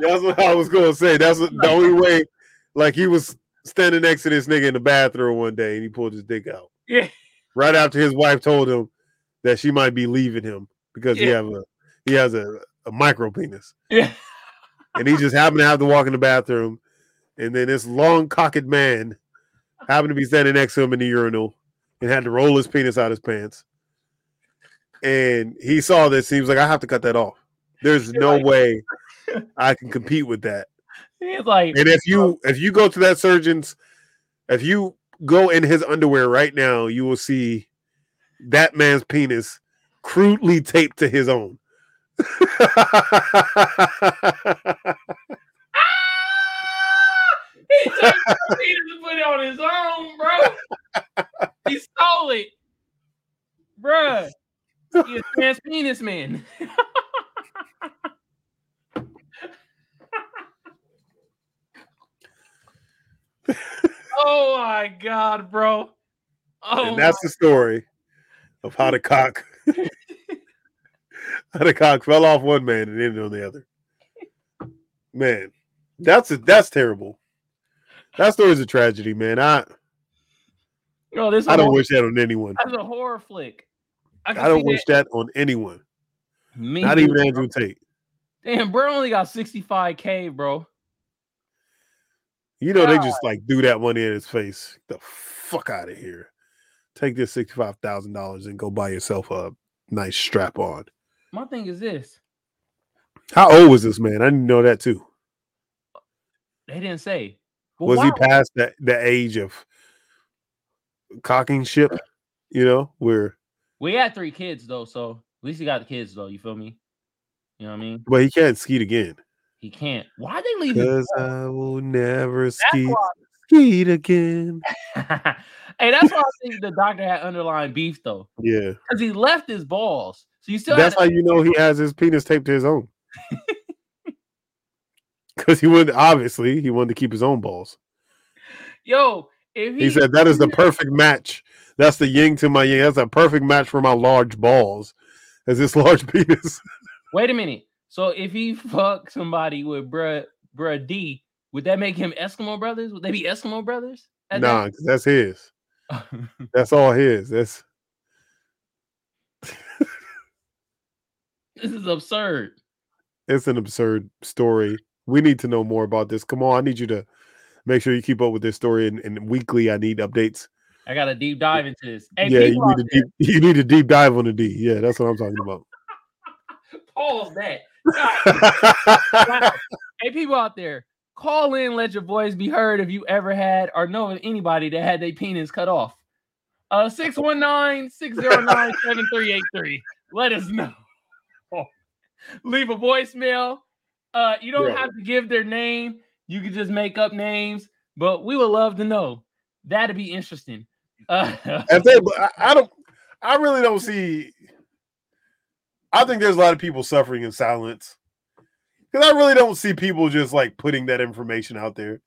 That's what I was going to say. That's what, the only way. Like he was standing next to this nigga in the bathroom one day, and he pulled his dick out Yeah, right after his wife told him that she might be leaving him because he Yeah. have a he has a, a micro penis, yeah, and he just happened to have to walk in the bathroom, and then this long cocked man happened to be standing next to him in the urinal, and had to roll his penis out his pants. And he saw this. He was like, "I have to cut that off. There's no like- way I can compete with that." he's like, And if you if you go to that surgeon's, if you go in his underwear right now, you will see that man's penis crudely taped to his own. Ah! he took the penis and put it on his own, bro. he stole it, bruh. He a trans penis man. oh my god, bro. Oh, and that's the story of how the cock how the cock fell off one man and ended on the other. Man, that's a, that's terrible. That story's a tragedy, man. I Yo, this is I don't horror- wish that on anyone. That's a horror flick. Can I don't wish that on anyone. Me Not even. Andrew Tate. Damn, bro only got 65k, bro. You know they just like do that money in his face. the fuck out of here. Take this sixty-five thousand dollars and go buy yourself a nice strap on. My thing is this: How old was this man? I didn't know that too. they didn't say. But was why- he past that the age of cocking ship? You know, where We had three kids though, so at least he got the kids though. You feel me? You know what I mean? but he can't skeet again. He can't. Why they leave? Because I will never That's skeet why. skeet again. hey, that's why I think the doctor had underlying beef though, Yeah. because he left his balls. So you still That's how you know he has his penis taped to his own. Because he wanted obviously he wanted to keep his own balls. yo. If he, He said that is the perfect match. That's the yin to my yang. That's a perfect match for my large balls. As this large penis. wait a minute. So if he fucked somebody with bruh bruh D, would that make him Eskimo brothers? Would they be Eskimo brothers? at that- that's his. That's all his. That's this is absurd. it's an absurd story. We need to know more about this. Come on, I need you to make sure you keep up with this story and, and weekly I need updates. I got a deep dive into this. Hey, yeah, you need to deep you need to deep dive on the D. Yeah, that's what I'm talking about. pause that. Hey, people out there, call in, let your voice be heard if you ever had or know of anybody that had their penis cut off. Uh 619-609-7383. Let us know. Leave a voicemail. Uh, you don't Yeah. have to give their name. You can just make up names, but we would love to know. That'd be interesting. If they, I, I don't, I really don't see. I think there's a lot of people suffering in silence because I really don't see people just like putting that information out there.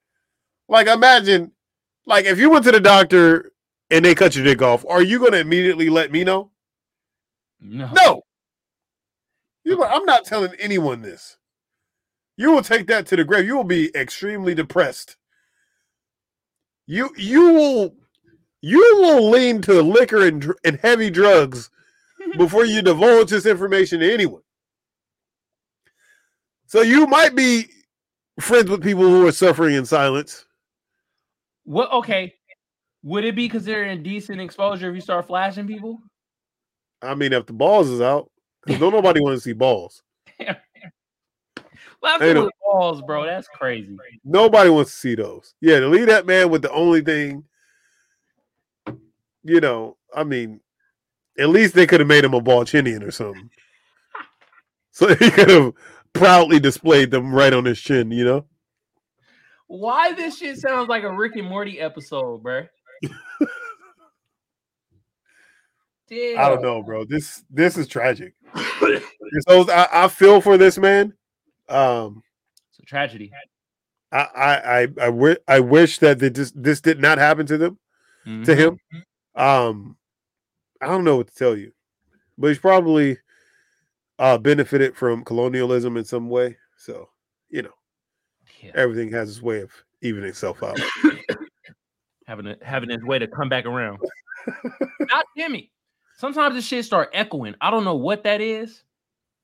Like, imagine, like, if you went to the doctor and they cut your dick off, are you going to immediately let me know? no. No. You're like, I'm not telling anyone this. You will take that to the grave. You will be extremely depressed. You you will you will lean to liquor and, and heavy drugs before you divulge this information to anyone. So you might be friends with people who are suffering in silence. What? Okay. Would it be considered indecent exposure if you start flashing people? I mean, if the balls is out, 'cause don't nobody want to see balls. Flashing Ain't no- with balls, bro. That's crazy. Nobody wants to see those. Yeah, to leave that man with the only thing, you know, I mean, at least they could have made him a Balchinian or something. So he could have proudly displayed them right on his chin, you know? Why this shit sounds like a Rick and Morty episode, bro? Damn. I don't know, bro. This this is tragic. so I, I feel for this man. Um It's a tragedy. I I I I, I wish that this this did not happen to them to Mhm. him. Um, I don't know what to tell you, but he's probably uh benefited from colonialism in some way. So you know, Yeah. everything has its way of evening itself out. Having a, having his way to come back around. Not Jimmy. Sometimes this shit start echoing. I don't know what that is,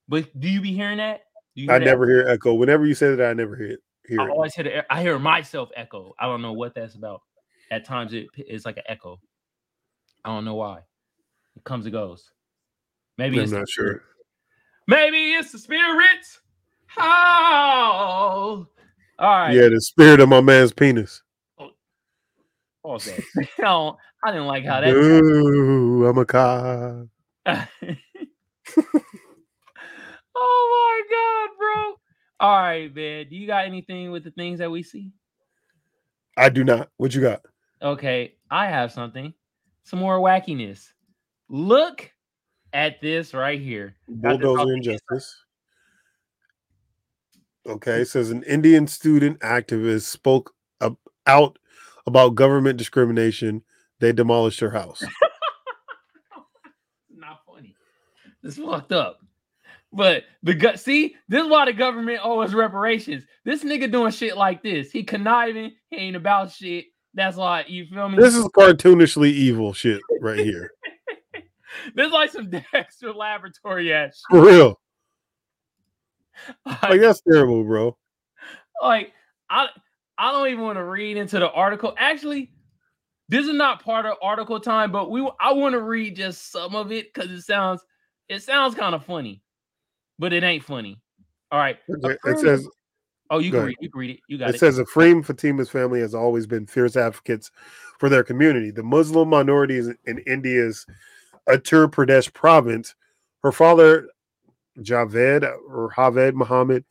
but do you be hearing that? Do you I that? never hear echo. Whenever you say that, I never hear it. Hear I it. always hear the, I hear myself echo. I don't know what that's about. At times it, it's like an echo. I don't know why. It comes and goes. Maybe I'm it's not sure. Maybe it's the spirits. Oh, All right. Yeah, the spirit of my man's penis. Pause that. no, I didn't like how that. Ooh, I'm a cop. oh my god, bro. All right, man. Do you got anything with the things that we see? I do not. What you got? Okay, I have something. Some more wackiness. Look at this right here. Bulldozer injustice. Okay, it says an Indian student activist spoke up, out about government discrimination. They demolished her house. Not funny. This fucked up. But the gut see, this is why the government owes reparations. This nigga doing shit like this. He conniving, he ain't about shit. That's like you feel me? This is cartoonishly evil shit right here. This is like some Dexter laboratory ass For real. Like Like, that's terrible, bro. like I I don't even want to read into the article. Actually, this is not part of article time, but we I want to read just some of it because it sounds it sounds kind of funny, but it ain't funny. All right. It says Oh, you Go can read. You can read it. You got it it. says Afreen Fatima's family has always been fierce advocates for their community. The Muslim minorities in India's Uttar Pradesh province. Her father, Javed or Javed Muhammad,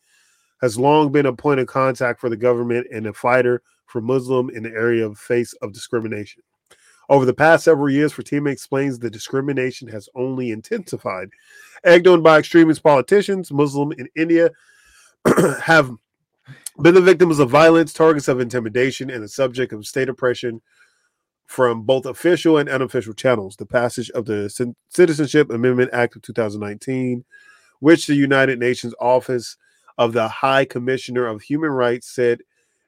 has long been a point of contact for the government and a fighter for Muslim in the area of face of discrimination. Over the past several years, Fatima explains the discrimination has only intensified. Egged on by extremist politicians, Muslim in India have been the victims of violence, targets of intimidation, and the subject of state oppression from both official and unofficial channels. The passage of the Cit- Citizenship Amendment Act of 2019, which the United Nations Office of the High Commissioner of Human Rights said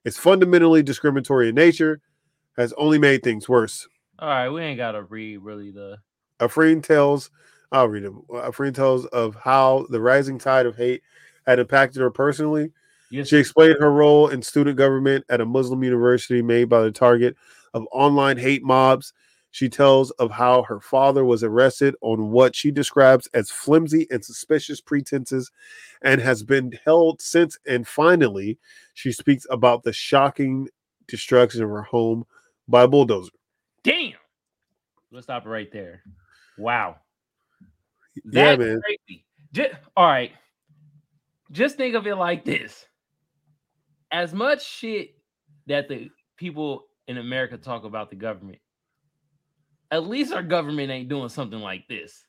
is fundamentally discriminatory in nature, has only made things worse. All right, we ain't gotta read really the. Afreen tells, I'll read him. Afreen tells of how the rising tide of hate had impacted her personally. Yes, She explained her role in student government at a Muslim university made by the target of online hate mobs. She tells of how her father was arrested on what she describes as flimsy and suspicious pretenses and has been held since. And finally, she speaks about the shocking destruction of her home by a bulldozer. damn. Let's stop it right there. Wow. Yeah, man. crazy. Just, all right. Just think of it like this. As much shit that the people in America talk about the government, at least our government ain't doing something like this.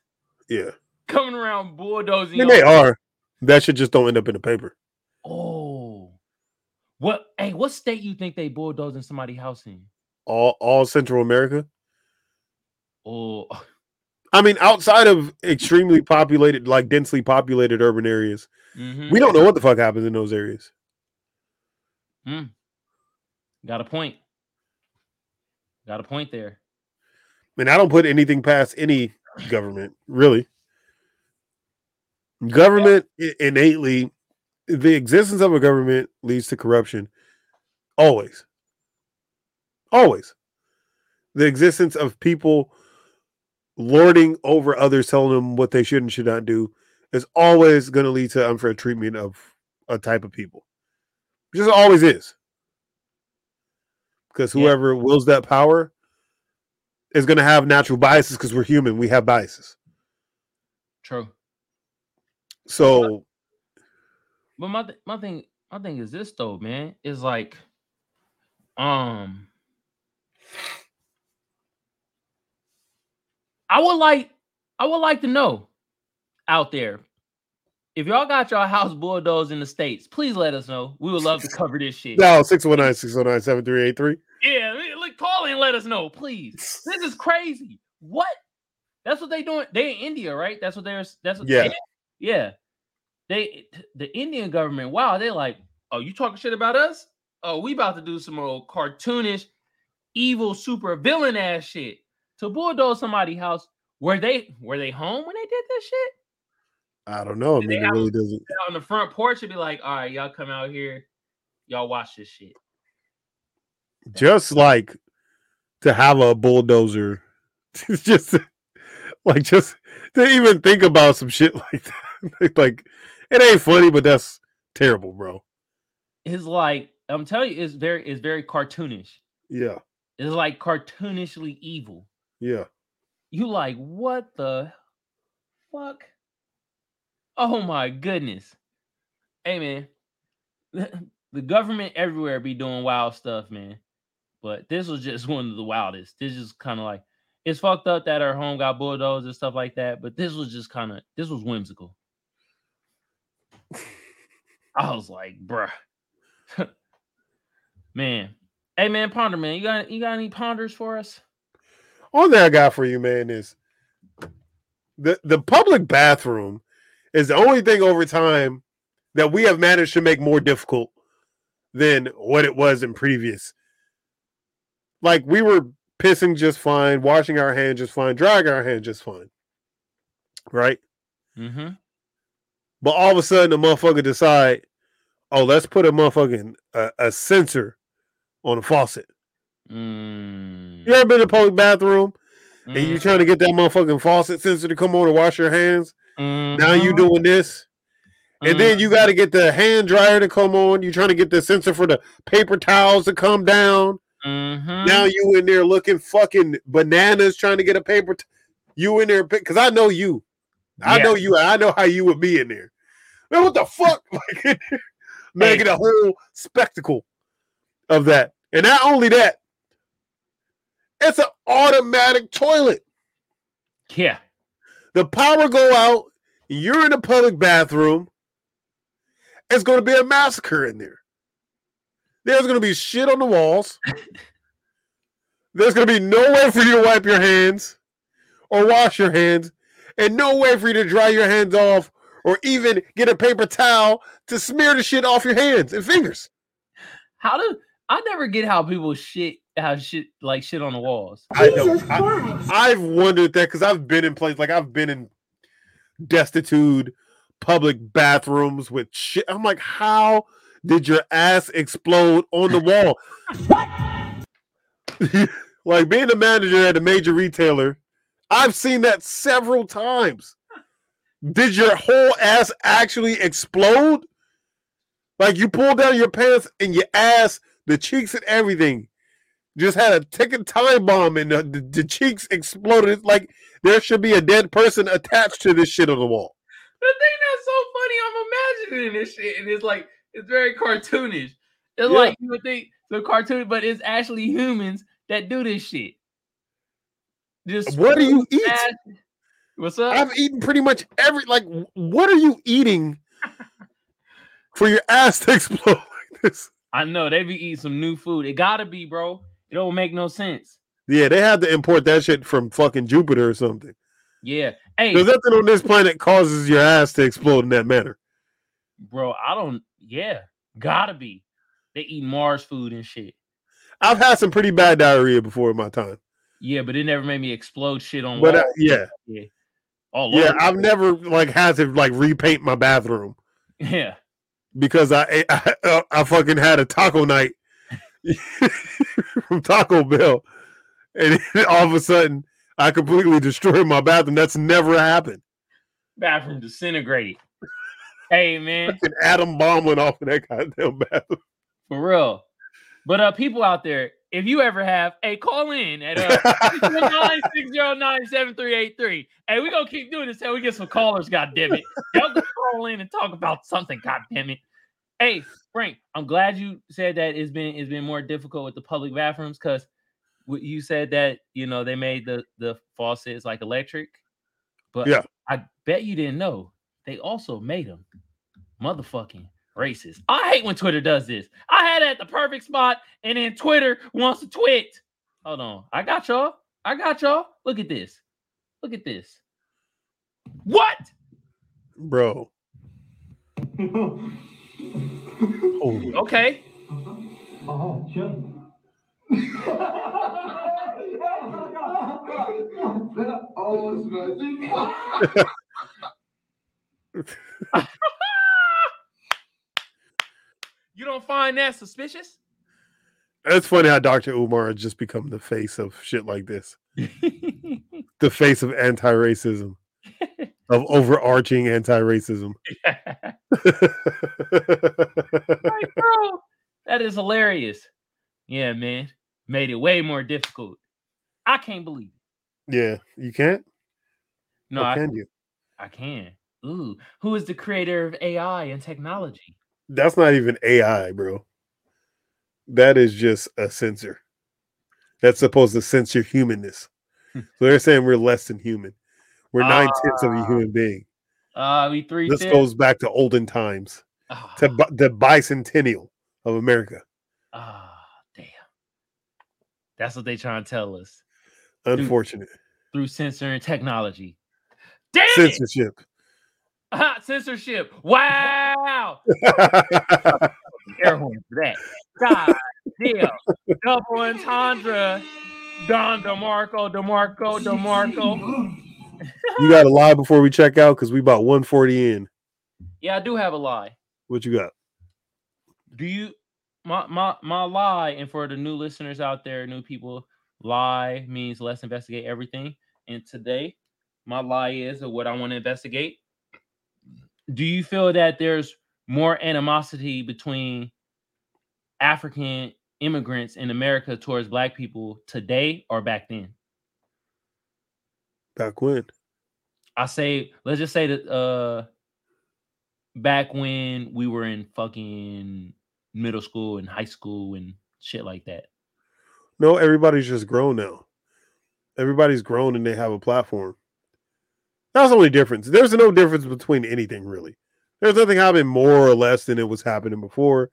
Yeah. Coming around bulldozing. they are. That should just don't end up in the paper. Oh. What hey, what state you think they bulldozing somebody's house in? All, all Central America. Oh, I mean, outside of extremely populated, like densely populated urban areas, mhm. we don't know what the fuck happens in those areas. Hmm. got a point. Got a point there. I mean, I don't put anything past any government, really. Government i- innately, the existence of a government leads to corruption. Always. Always. The existence of people lording over others, telling them what they should and should not do, is always going to lead to unfair treatment of a type of people. Just always is. Because Yeah. whoever wills that power is going to have natural biases because we're human. We have biases. True. So, But my th- my thing my thing is this though, man. Is like, um, I would like I would like to know out there if y'all got y'all house bulldozed in the states. Please let us know. We would love to cover this shit. no, 619 609 7383. Yeah, look, call and let us know, please. This is crazy. What? That's what they doing. They in India, right? That's what they're. That's what, Yeah. they- yeah. They the Indian government. Wow, they like. Oh, you talking shit about us? Oh, we about to do some old cartoonish, evil, super villain ass shit to bulldoze somebody's house. Were they were they home when they did this shit? I don't know. I mean, it really doesn't. On the front porch, it'd be like, all right, y'all come out here, y'all watch this shit. Just like to have a bulldozer, it's just like just to even think about some shit like that. like, it ain't funny, but that's terrible, bro. It's like I'm telling you, it's very it's very cartoonish. Yeah. It's like cartoonishly evil. Yeah. You like what the fuck? Oh my goodness. Hey man, the government everywhere be doing wild stuff, man. But this was just one of the wildest. This is kind of like it's fucked up that our home got bulldozed and stuff like that. But this was just kind of this was whimsical. I was like, bruh. man. Hey man, ponder man. You got you got any ponders for us? All that I got for you, man, is the the public bathroom is the only thing over time that we have managed to make more difficult than what it was in previous. Like we were pissing just fine, washing our hands just fine, drying our hands just fine. Right? Mm-hmm. But all of a sudden, the motherfucker decide, oh, let's put a motherfucking a, a sensor on a faucet. Mm. You ever been in a public bathroom and you Mm. trying to get that motherfucking faucet sensor to come on and wash your hands? Now you Mhm. doing this, and then Mhm. you got to get the hand dryer to come on. You trying to get the sensor for the paper towels to come down. Mhm. Now you in there looking fucking bananas trying to get a paper. T- you in there because I know you. I Yeah. know you. I know how you would be in there. Man, what the fuck? Like, making a whole spectacle of that. And not only that, it's an automatic toilet. yeah. The power go out, you're in a public bathroom. It's going to be a massacre in there. There's going to be shit on the walls. There's going to be no way for you to wipe your hands or wash your hands, and no way for you to dry your hands off or even get a paper towel to smear the shit off your hands and fingers. How do I never get how people shit how shit like shit on the walls? I know. Jesus I, Christ. I've wondered that because I've been in places like I've been in destitute public bathrooms with shit. I'm like, how did your ass explode on the wall? like being a manager at a major retailer, I've seen that several times. Did your whole ass actually explode? Like you pulled down your pants and your ass, the cheeks and everything, just had a ticking time bomb and the, the, the cheeks exploded. It's Like there should be a dead person attached to this shit on the wall. The thing that's so funny, I'm imagining this shit, and it's like it's very cartoonish. It's Yeah. like you would think the cartoon, but it's actually humans that do this shit. Just What do you eat? ass- What's up? I've eaten pretty much every like. What are you eating for your ass to explode like this? I know they be eating some new food. It gotta be, bro. It don't make no sense. Yeah, they had to import that shit from fucking Jupiter or something. Yeah. Hey, There's nothing on this planet causes your ass to explode in that manner. bro, I don't. Yeah, gotta be. They eat Mars food and shit. I've had some pretty bad diarrhea before in my time, Yeah, but it never made me explode shit on. but uh, yeah, yeah. All yeah. I've never like had to like repaint my bathroom yeah. because I I, uh, I fucking had a taco night from Taco Bell, and all of a sudden I completely destroyed my bathroom. That's never happened. Bathroom disintegrated. hey man, An atom bomb went off in that goddamn bathroom. for real. But uh, people out there, if you ever have, hey, call in at uh, 609-609-7383. Hey, we gonna keep doing this till we get some callers. God damn it, y'all can call in and talk about something. God damn it. Hey, Frank, I'm glad you said that it's been it's been more difficult with the public bathrooms because you said that you know they made the the faucets like electric, but Yeah. I bet you didn't know they also made them motherfucking racist. I hate when Twitter does this. I had it at the perfect spot, and then Twitter wants to twit. Hold on, I got y'all. I got y'all. Look at this. Look at this. What? Bro. Holy Okay. Oh, sure. You don't find that suspicious? It's funny how Dr. Umar has just become the face of shit like this. The face of anti-racism. of overarching anti-racism. like, bro, that is hilarious. Yeah, man. Made it way more difficult. I can't believe it. yeah, you can't? No, or I, can you? I can. Ooh, who is the creator of AI and technology? That's not even AI, bro. That is just a sensor. That's supposed to censor humanness. Hmm. so they're saying we're less than human. We're nine tenths of a Ah. human being. Uh, we three. This goes back to olden times, Ah, to bi- the bicentennial of America. ah, damn. That's what they trying to tell us Unfortunate through censoring technology. Damn it! censorship. Ah, censorship. Wow. Air horn for that. God damn. Double entendre. Don DeMarco, DeMarco, DeMarco. You got to lie before we check out because we about 140 in. Yeah, I do have a lie. What you got? Do you my my my lie, and for the new listeners out there, new people, lie means let's investigate everything. And today, my lie is of what I want to investigate. Do you feel that there's more animosity between African immigrants in America towards black people today or back then? Back when? I say, let's just say that uh back when we were in fucking middle school and high school and shit like that. No, everybody's just grown now. Everybody's grown and they have a platform. That's the only difference. There's no difference between anything really. There's nothing happening more or less than it was happening before.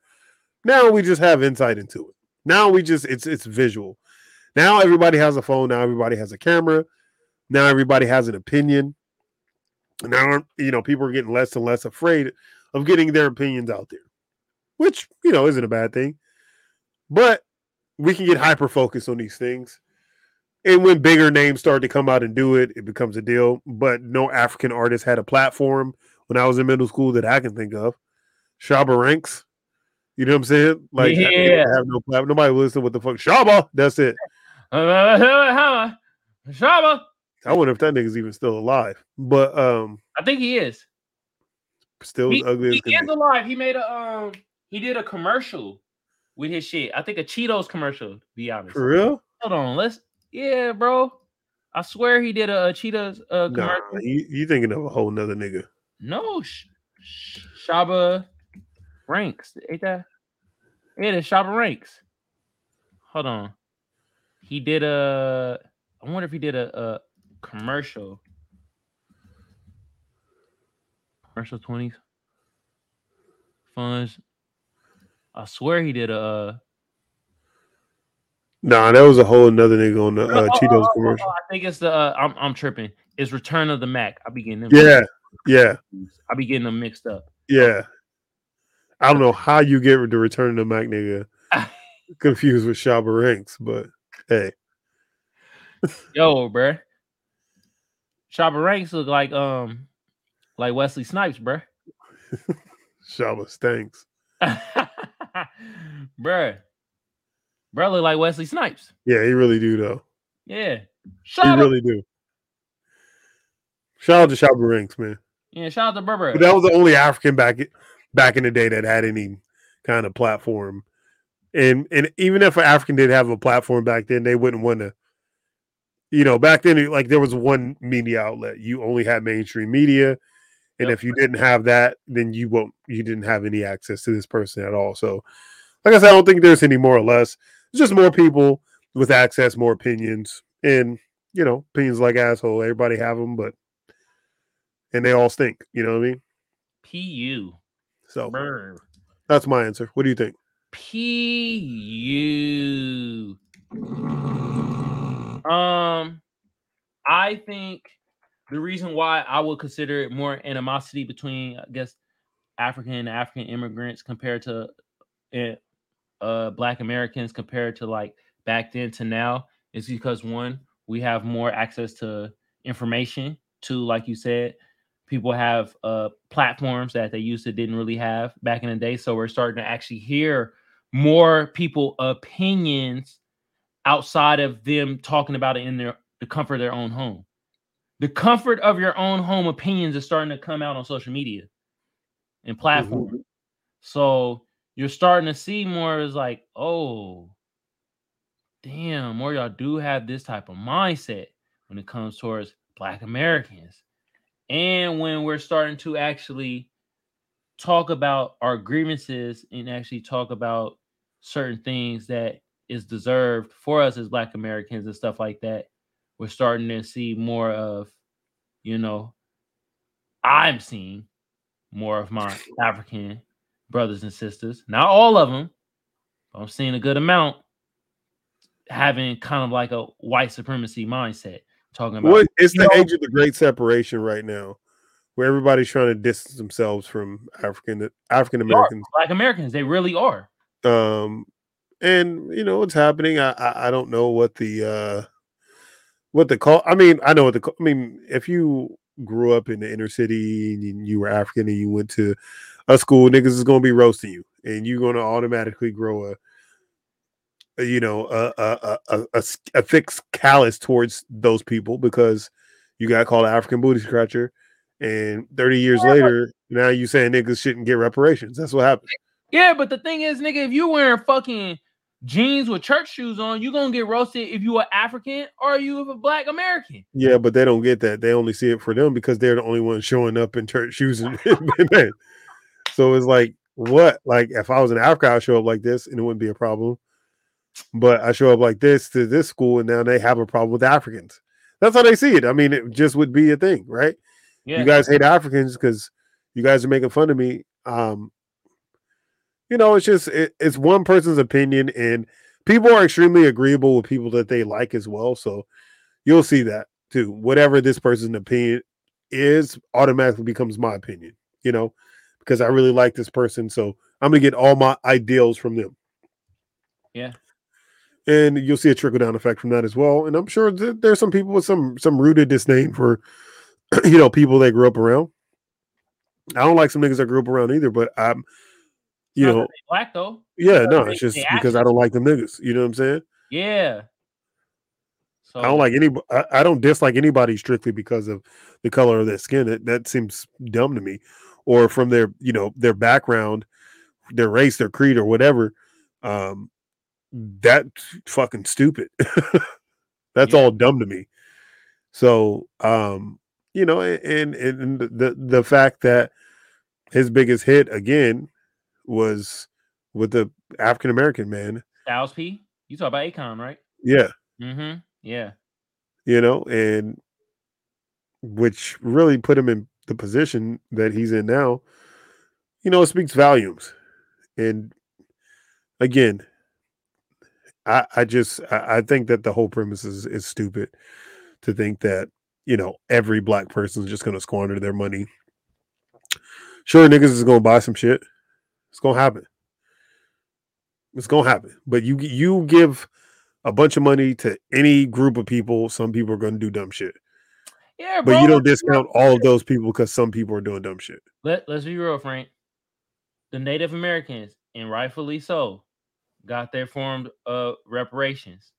Now we just have insight into it. Now we just it's it's visual. Now everybody has a phone. Now everybody has a camera. Now everybody has an opinion. And now you know people are getting less and less afraid of getting their opinions out there, which you know isn't a bad thing. But we can get hyper focused on these things. And when bigger names start to come out and do it, it becomes a deal. But no African artist had a platform when I was in middle school that I can think of. Shabba Ranks, you know what I'm saying? Like, Yeah. have no platform. Nobody will listen to what the fuck Shabba. That's it. Shabba. I wonder if that nigga's even still alive. But um, I think he is. still He, as ugly he is alive. He made a um he did a commercial with his shit. I think a Cheetos commercial, to be honest. For real? Hold on, let's yeah, bro. I swear he did a, a Cheetos uh Nah, commercial. you, you thinking of a whole nother nigga. No, Sh- Sh- Shabba Ranks. Ain't that? Yeah, the Shabba Ranks. Hold on. He did a. I wonder if he did a, a commercial. Commercial twenties. Funds. I swear he did a. uh, Nah, that was a whole another nigga on the uh, oh, Cheetos oh, oh, commercial. oh, I think it's the. Uh, I'm I'm tripping. It's Return of the Mack. I be getting them. Yeah, yeah, I be getting them mixed up. yeah. I don't know how you get the return of the Mack nigga confused with Shabba Ranks, but hey, Yo, bruh. Shabba Ranks look like um like Wesley Snipes, bruh. Shabba stinks. bruh. Bruh look like Wesley Snipes. Yeah, he really do though. Yeah. He Shabba. really do. Shout out to Shabba Ranks, man. yeah, shout out to Burber. But that was the only African back back in the day that had any kind of platform. And and even if an African did have a platform back then, they wouldn't want to. You know, back then, like there was one media outlet. You only had mainstream media, and Yep. if you didn't have that, then you won't. You didn't have any access to this person at all. So, like I said, I don't think there's any more or less. It's just more people with access, more opinions, and you know, opinions like asshole. Everybody have them, but and they all stink. You know what I mean? PU. So that's my answer. What do you think? PU. Um, I think the reason why I would consider it more animosity between, I guess, African and African immigrants compared to eh, uh Black Americans compared to like back then to now is because one, we have more access to information. Two, like you said, people have uh platforms that they used to didn't really have back in the day. So we're starting to actually hear more people opinions outside of them talking about it in their the comfort of their own home. The comfort of your own home opinions is starting to come out on social media and mm-hmm. platforms. So you're starting to see more as like, oh, damn, more y'all do have this type of mindset when it comes towards Black Americans. And when we're starting to actually talk about our grievances and actually talk about certain things that is deserved for us as Black Americans and stuff like that, we're starting to see more of, you know, I'm seeing more of my African brothers and sisters, not all of them, but I'm seeing a good amount having kind of like a white supremacy mindset, talking about What it's the know- age of the great separation right now, where everybody's trying to distance themselves from African African Americans. Black Americans, they really are. Um, and you know what's happening. I, I I don't know what the uh what the call. I mean, I know what the. call- I mean, if you grew up in the inner city and you were African and you went to a school, niggas is gonna be roasting you, and you're gonna automatically grow a, a, you know, a thick callous towards those people because you got called an African booty scratcher, and 30 years later, now you saying niggas shouldn't get reparations. That's what happened. Yeah, but the thing is, nigga, if you wearing fucking jeans with church shoes on, you're gonna get roasted if you are African or you a black American. Yeah, but they don't get that. They only see it for them because they're the only ones showing up in church shoes and. So it's like, what? Like, if I was in Africa, I'd show up like this and it wouldn't be a problem. But I show up like this to this school and now they have a problem with Africans. That's how they see it. I mean, it just would be a thing, right? Yeah, You guys hate Africans because you guys are making fun of me. Um, you know, it's just it, it's one person's opinion, and people are extremely agreeable with people that they like as well. So you'll see that too. Whatever this person's opinion is, automatically becomes my opinion. You know, because I really like this person, so I'm gonna get all my ideals from them. Yeah. And you'll see a trickle down effect from that as well. And I'm sure there's some people with some some rooted disdain for you know people they grew up around. I don't like some niggas that grew up around either, but I'm you know, black though. yeah, no, they- it's just because I don't like them niggas. You know what I'm saying? Yeah. So I don't like any. I, I don't dislike anybody strictly because of the color of their skin. That that seems dumb to me, or from their you know their background, their race, their creed, or whatever. Um, that's fucking stupid. that's Yeah. all dumb to me. So, um, you know, and and the the fact that his biggest hit again was with the African American man. Styles P. You talk about Akon, right? Yeah, Mm-hmm. Yeah. you know, and which really put him in the position that he's in now, you know, it speaks volumes. And again, I I just I, I think that the whole premise is is stupid to think that, you know, every black person is just gonna squander their money. Sure, niggas is gonna buy some shit. It's gonna happen. It's gonna happen. But you you give a bunch of money to any group of people, some people are gonna do dumb shit. Yeah, But you don't discount all of those people because some people are doing dumb shit. Let, let's be real, Frank. The Native Americans, and rightfully so, got their form of reparations.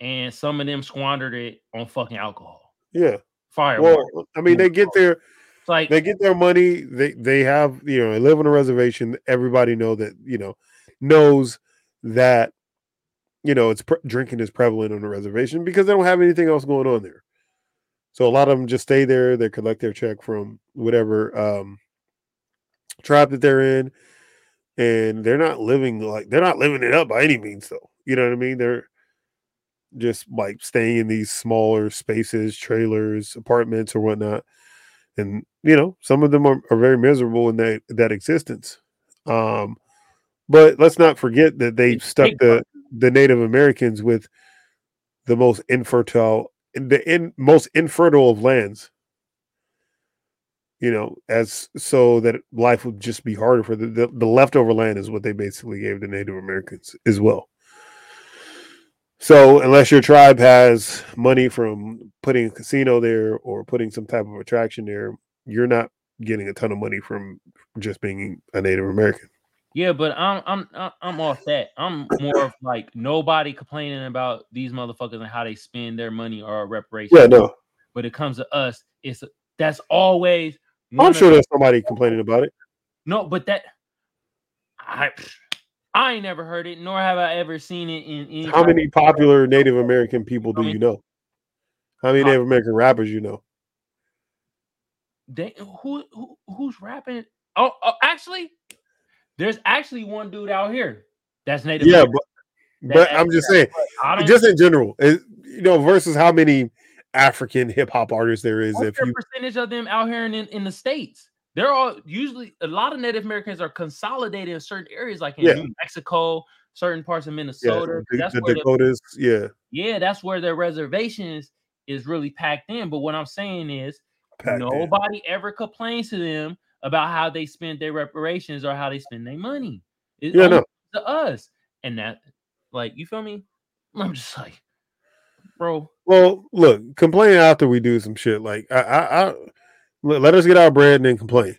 And some of them squandered it on fucking alcohol. Yeah. Fire. Well, I mean, they get their like they get their money. They they have you know they live on a reservation. Everybody know that you know knows that you know it's pre- drinking is prevalent on the reservation because they don't have anything else going on there. So a lot of them just stay there. They collect their check from whatever um, tribe that they're in, and they're not living like they're not living it up by any means. Though you know what I mean. They're just like staying in these smaller spaces, trailers, apartments, or whatnot and you know some of them are, are very miserable in that that existence. Um but let's not forget that they stuck the the native americans with the most infertile the in most infertile of lands. You know as so that life would just be harder for the, the the leftover land is what they basically gave the native americans as well so unless your tribe has money from putting a casino there or putting some type of attraction there, you're not getting a ton of money from just being a Native American. Yeah, but I'm I'm I'm- off that. I'm more of like nobody complaining about these motherfuckers and how they spend their money or reparations. Yeah, no. But it comes to us, it's that's always. I'm sure there's somebody complaining about it. No, but that I I ain't never heard it, nor have I ever seen it in any. How many popular Native American people do How many- you know? How many Native American rappers you know? They, who who who's rapping? Oh, oh, actually, there's actually one dude out here that's native. Yeah, American. but but I'm just saying, I just in general, it- you know, versus how many African hip hop artists there is. What's If you percentage of them out here in, in the states? They're all usually a lot of Native Americans are consolidated in certain areas, like in Yeah. New Mexico, certain parts of yeah, the, that's the where the, Dakotas, yeah, yeah, that's where their reservations is really packed in. But what I'm saying is, back then. Nobody ever complains to them about how they spend their reparations or how they spend their money. It's Yeah, no. to us. And that, like, you feel me? I'm just like, bro, Well, look, complain after we do some shit. Like, I, I, I let, us get our bread and then complain.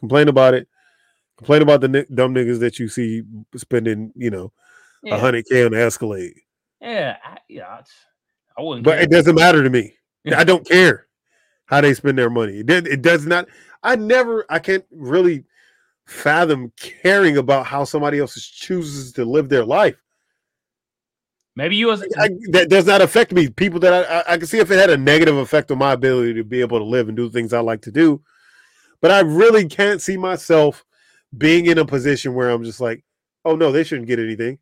Complain about it. Complain about the ni- dumb niggas that you see spending, you know, a hundred k on the Escalade. yeah, I, yeah, I, I wouldn't. But care. it doesn't matter to me. I don't care how they spend their money. It, it does not. I never. I can't really fathom caring about how somebody else chooses to live their life. Maybe you was I, that does not affect me. People that I, I, I can see if it had a negative effect on my ability to be able to live and do things I like to do, but I really can't see myself being in a position where I'm just like, oh no, they shouldn't get anything.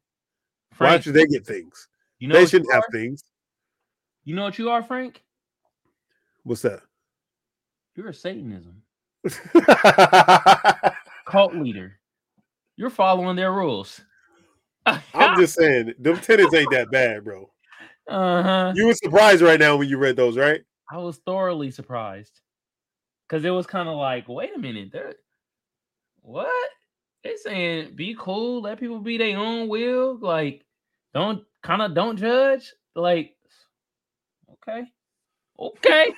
Why should they get things? You know they shouldn't have things. You know what you are, Frank? What's that? You're a Satanism cult leader. You're following their rules. I'm just saying, them tenets ain't that bad, bro. uh huh. You were surprised right now when you read those, right? I was thoroughly surprised because it was kind of like, wait a minute, they're what? They saying be cool, let people be their own will, like don't kind of don't judge, like okay, okay,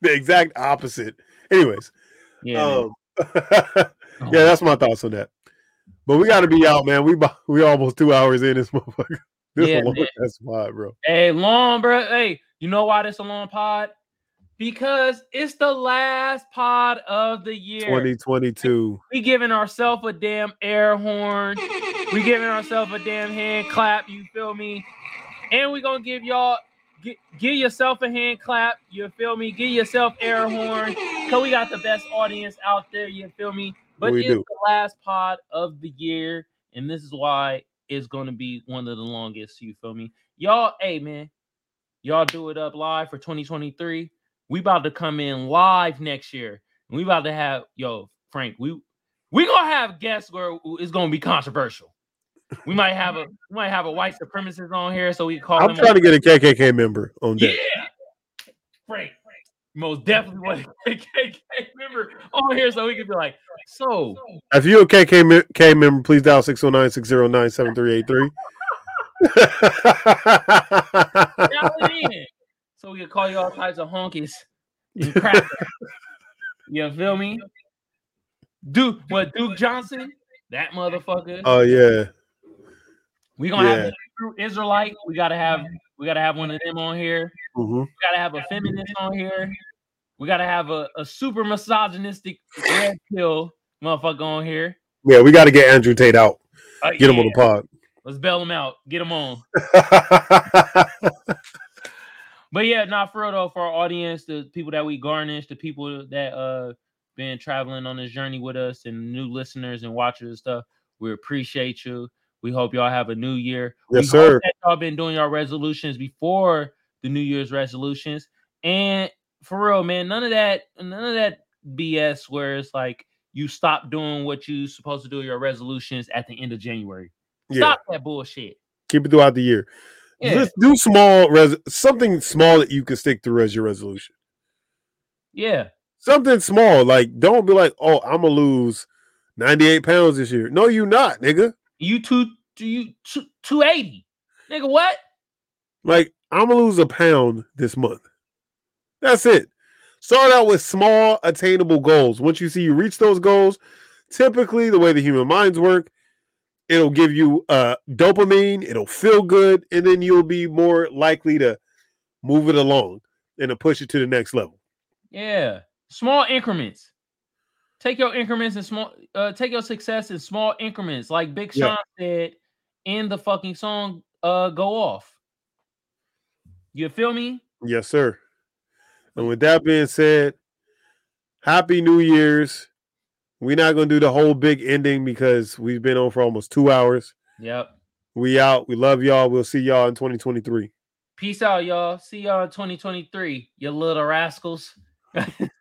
The exact opposite. Anyways, yeah, um, yeah, that's my thoughts on that. But we got to be out, man. We we almost two hours in this motherfucker. This Yeah, long ass pod, bro. Hey, long, bro. Hey, you know why this a long pod? Because it's the last pod of the year. 2022. We giving ourselves a damn air horn. We giving ourselves a damn hand clap. You feel me? And we gonna give y'all gi- give yourself a hand clap. You feel me? Give yourself air horn. Cause we got the best audience out there. You feel me? But We it's do. the last pod of the year, and this is why it's gonna be one of the longest. You feel me? Y'all, hey man, y'all do it up live for 2023. We about to come in live next year. And we about to have yo, Frank, we we gonna have guests where it's gonna be controversial. We might have a we might have a white supremacist on here, so we call I'm trying to get a KKK member on yeah. Frank, most definitely want a KKK member on here, so we can be like, so If you're a KK me- K member, please dial 609 609 7383. dial it in. so we can call you all types of honkies and you feel me? Duke, what Duke Johnson? That motherfucker. Oh, yeah. We gonna have Yeah. Hebrew Israelite. We gotta have we gotta have one of them on here. hmm We gotta have a feminist on here. We gotta have a, a super misogynistic red pill motherfucker on here. Yeah, we got to get Andrew Tate out. Uh, Get him on the pod. Let's bail him out. Get him on. But yeah, not for real though. For our audience, the people that we garnish, the people that uh been traveling on this journey with us, and new listeners and watchers and stuff, we appreciate you. We hope y'all have a new year. Yes, we sir. Hope that y'all been doing your resolutions before the New Year's resolutions, and for real, man, none of that, none of that BS where it's like you stop doing what you supposed to do your resolutions at the end of January. yeah, Stop that bullshit. keep it throughout the year. Yeah, Just do small, res- something small that you can stick through as your resolution. yeah. Something small, like don't be like, oh, I'm gonna lose 98 pounds this year. No, you not, nigga. You two, do you two, 280. Nigga, what? Like, I'm gonna lose a pound this month. That's it. Start out with small, attainable goals. Once you see you reach those goals, typically the way the human minds work, it'll give you uh dopamine, it'll feel good, and then you'll be more likely to move it along and to push it to the next level. Yeah. Small increments. Take your increments and small uh take your success in small increments, like Big Yeah. Sean said in the fucking song uh Go Off. You feel me? Yes, sir. And with that being said, happy New Year's. We're not gonna do the whole big ending because we've been on for almost two hours. Yep. We out. We love y'all. We'll see y'all in 2023. Peace out, y'all. See y'all in 2023, you little rascals.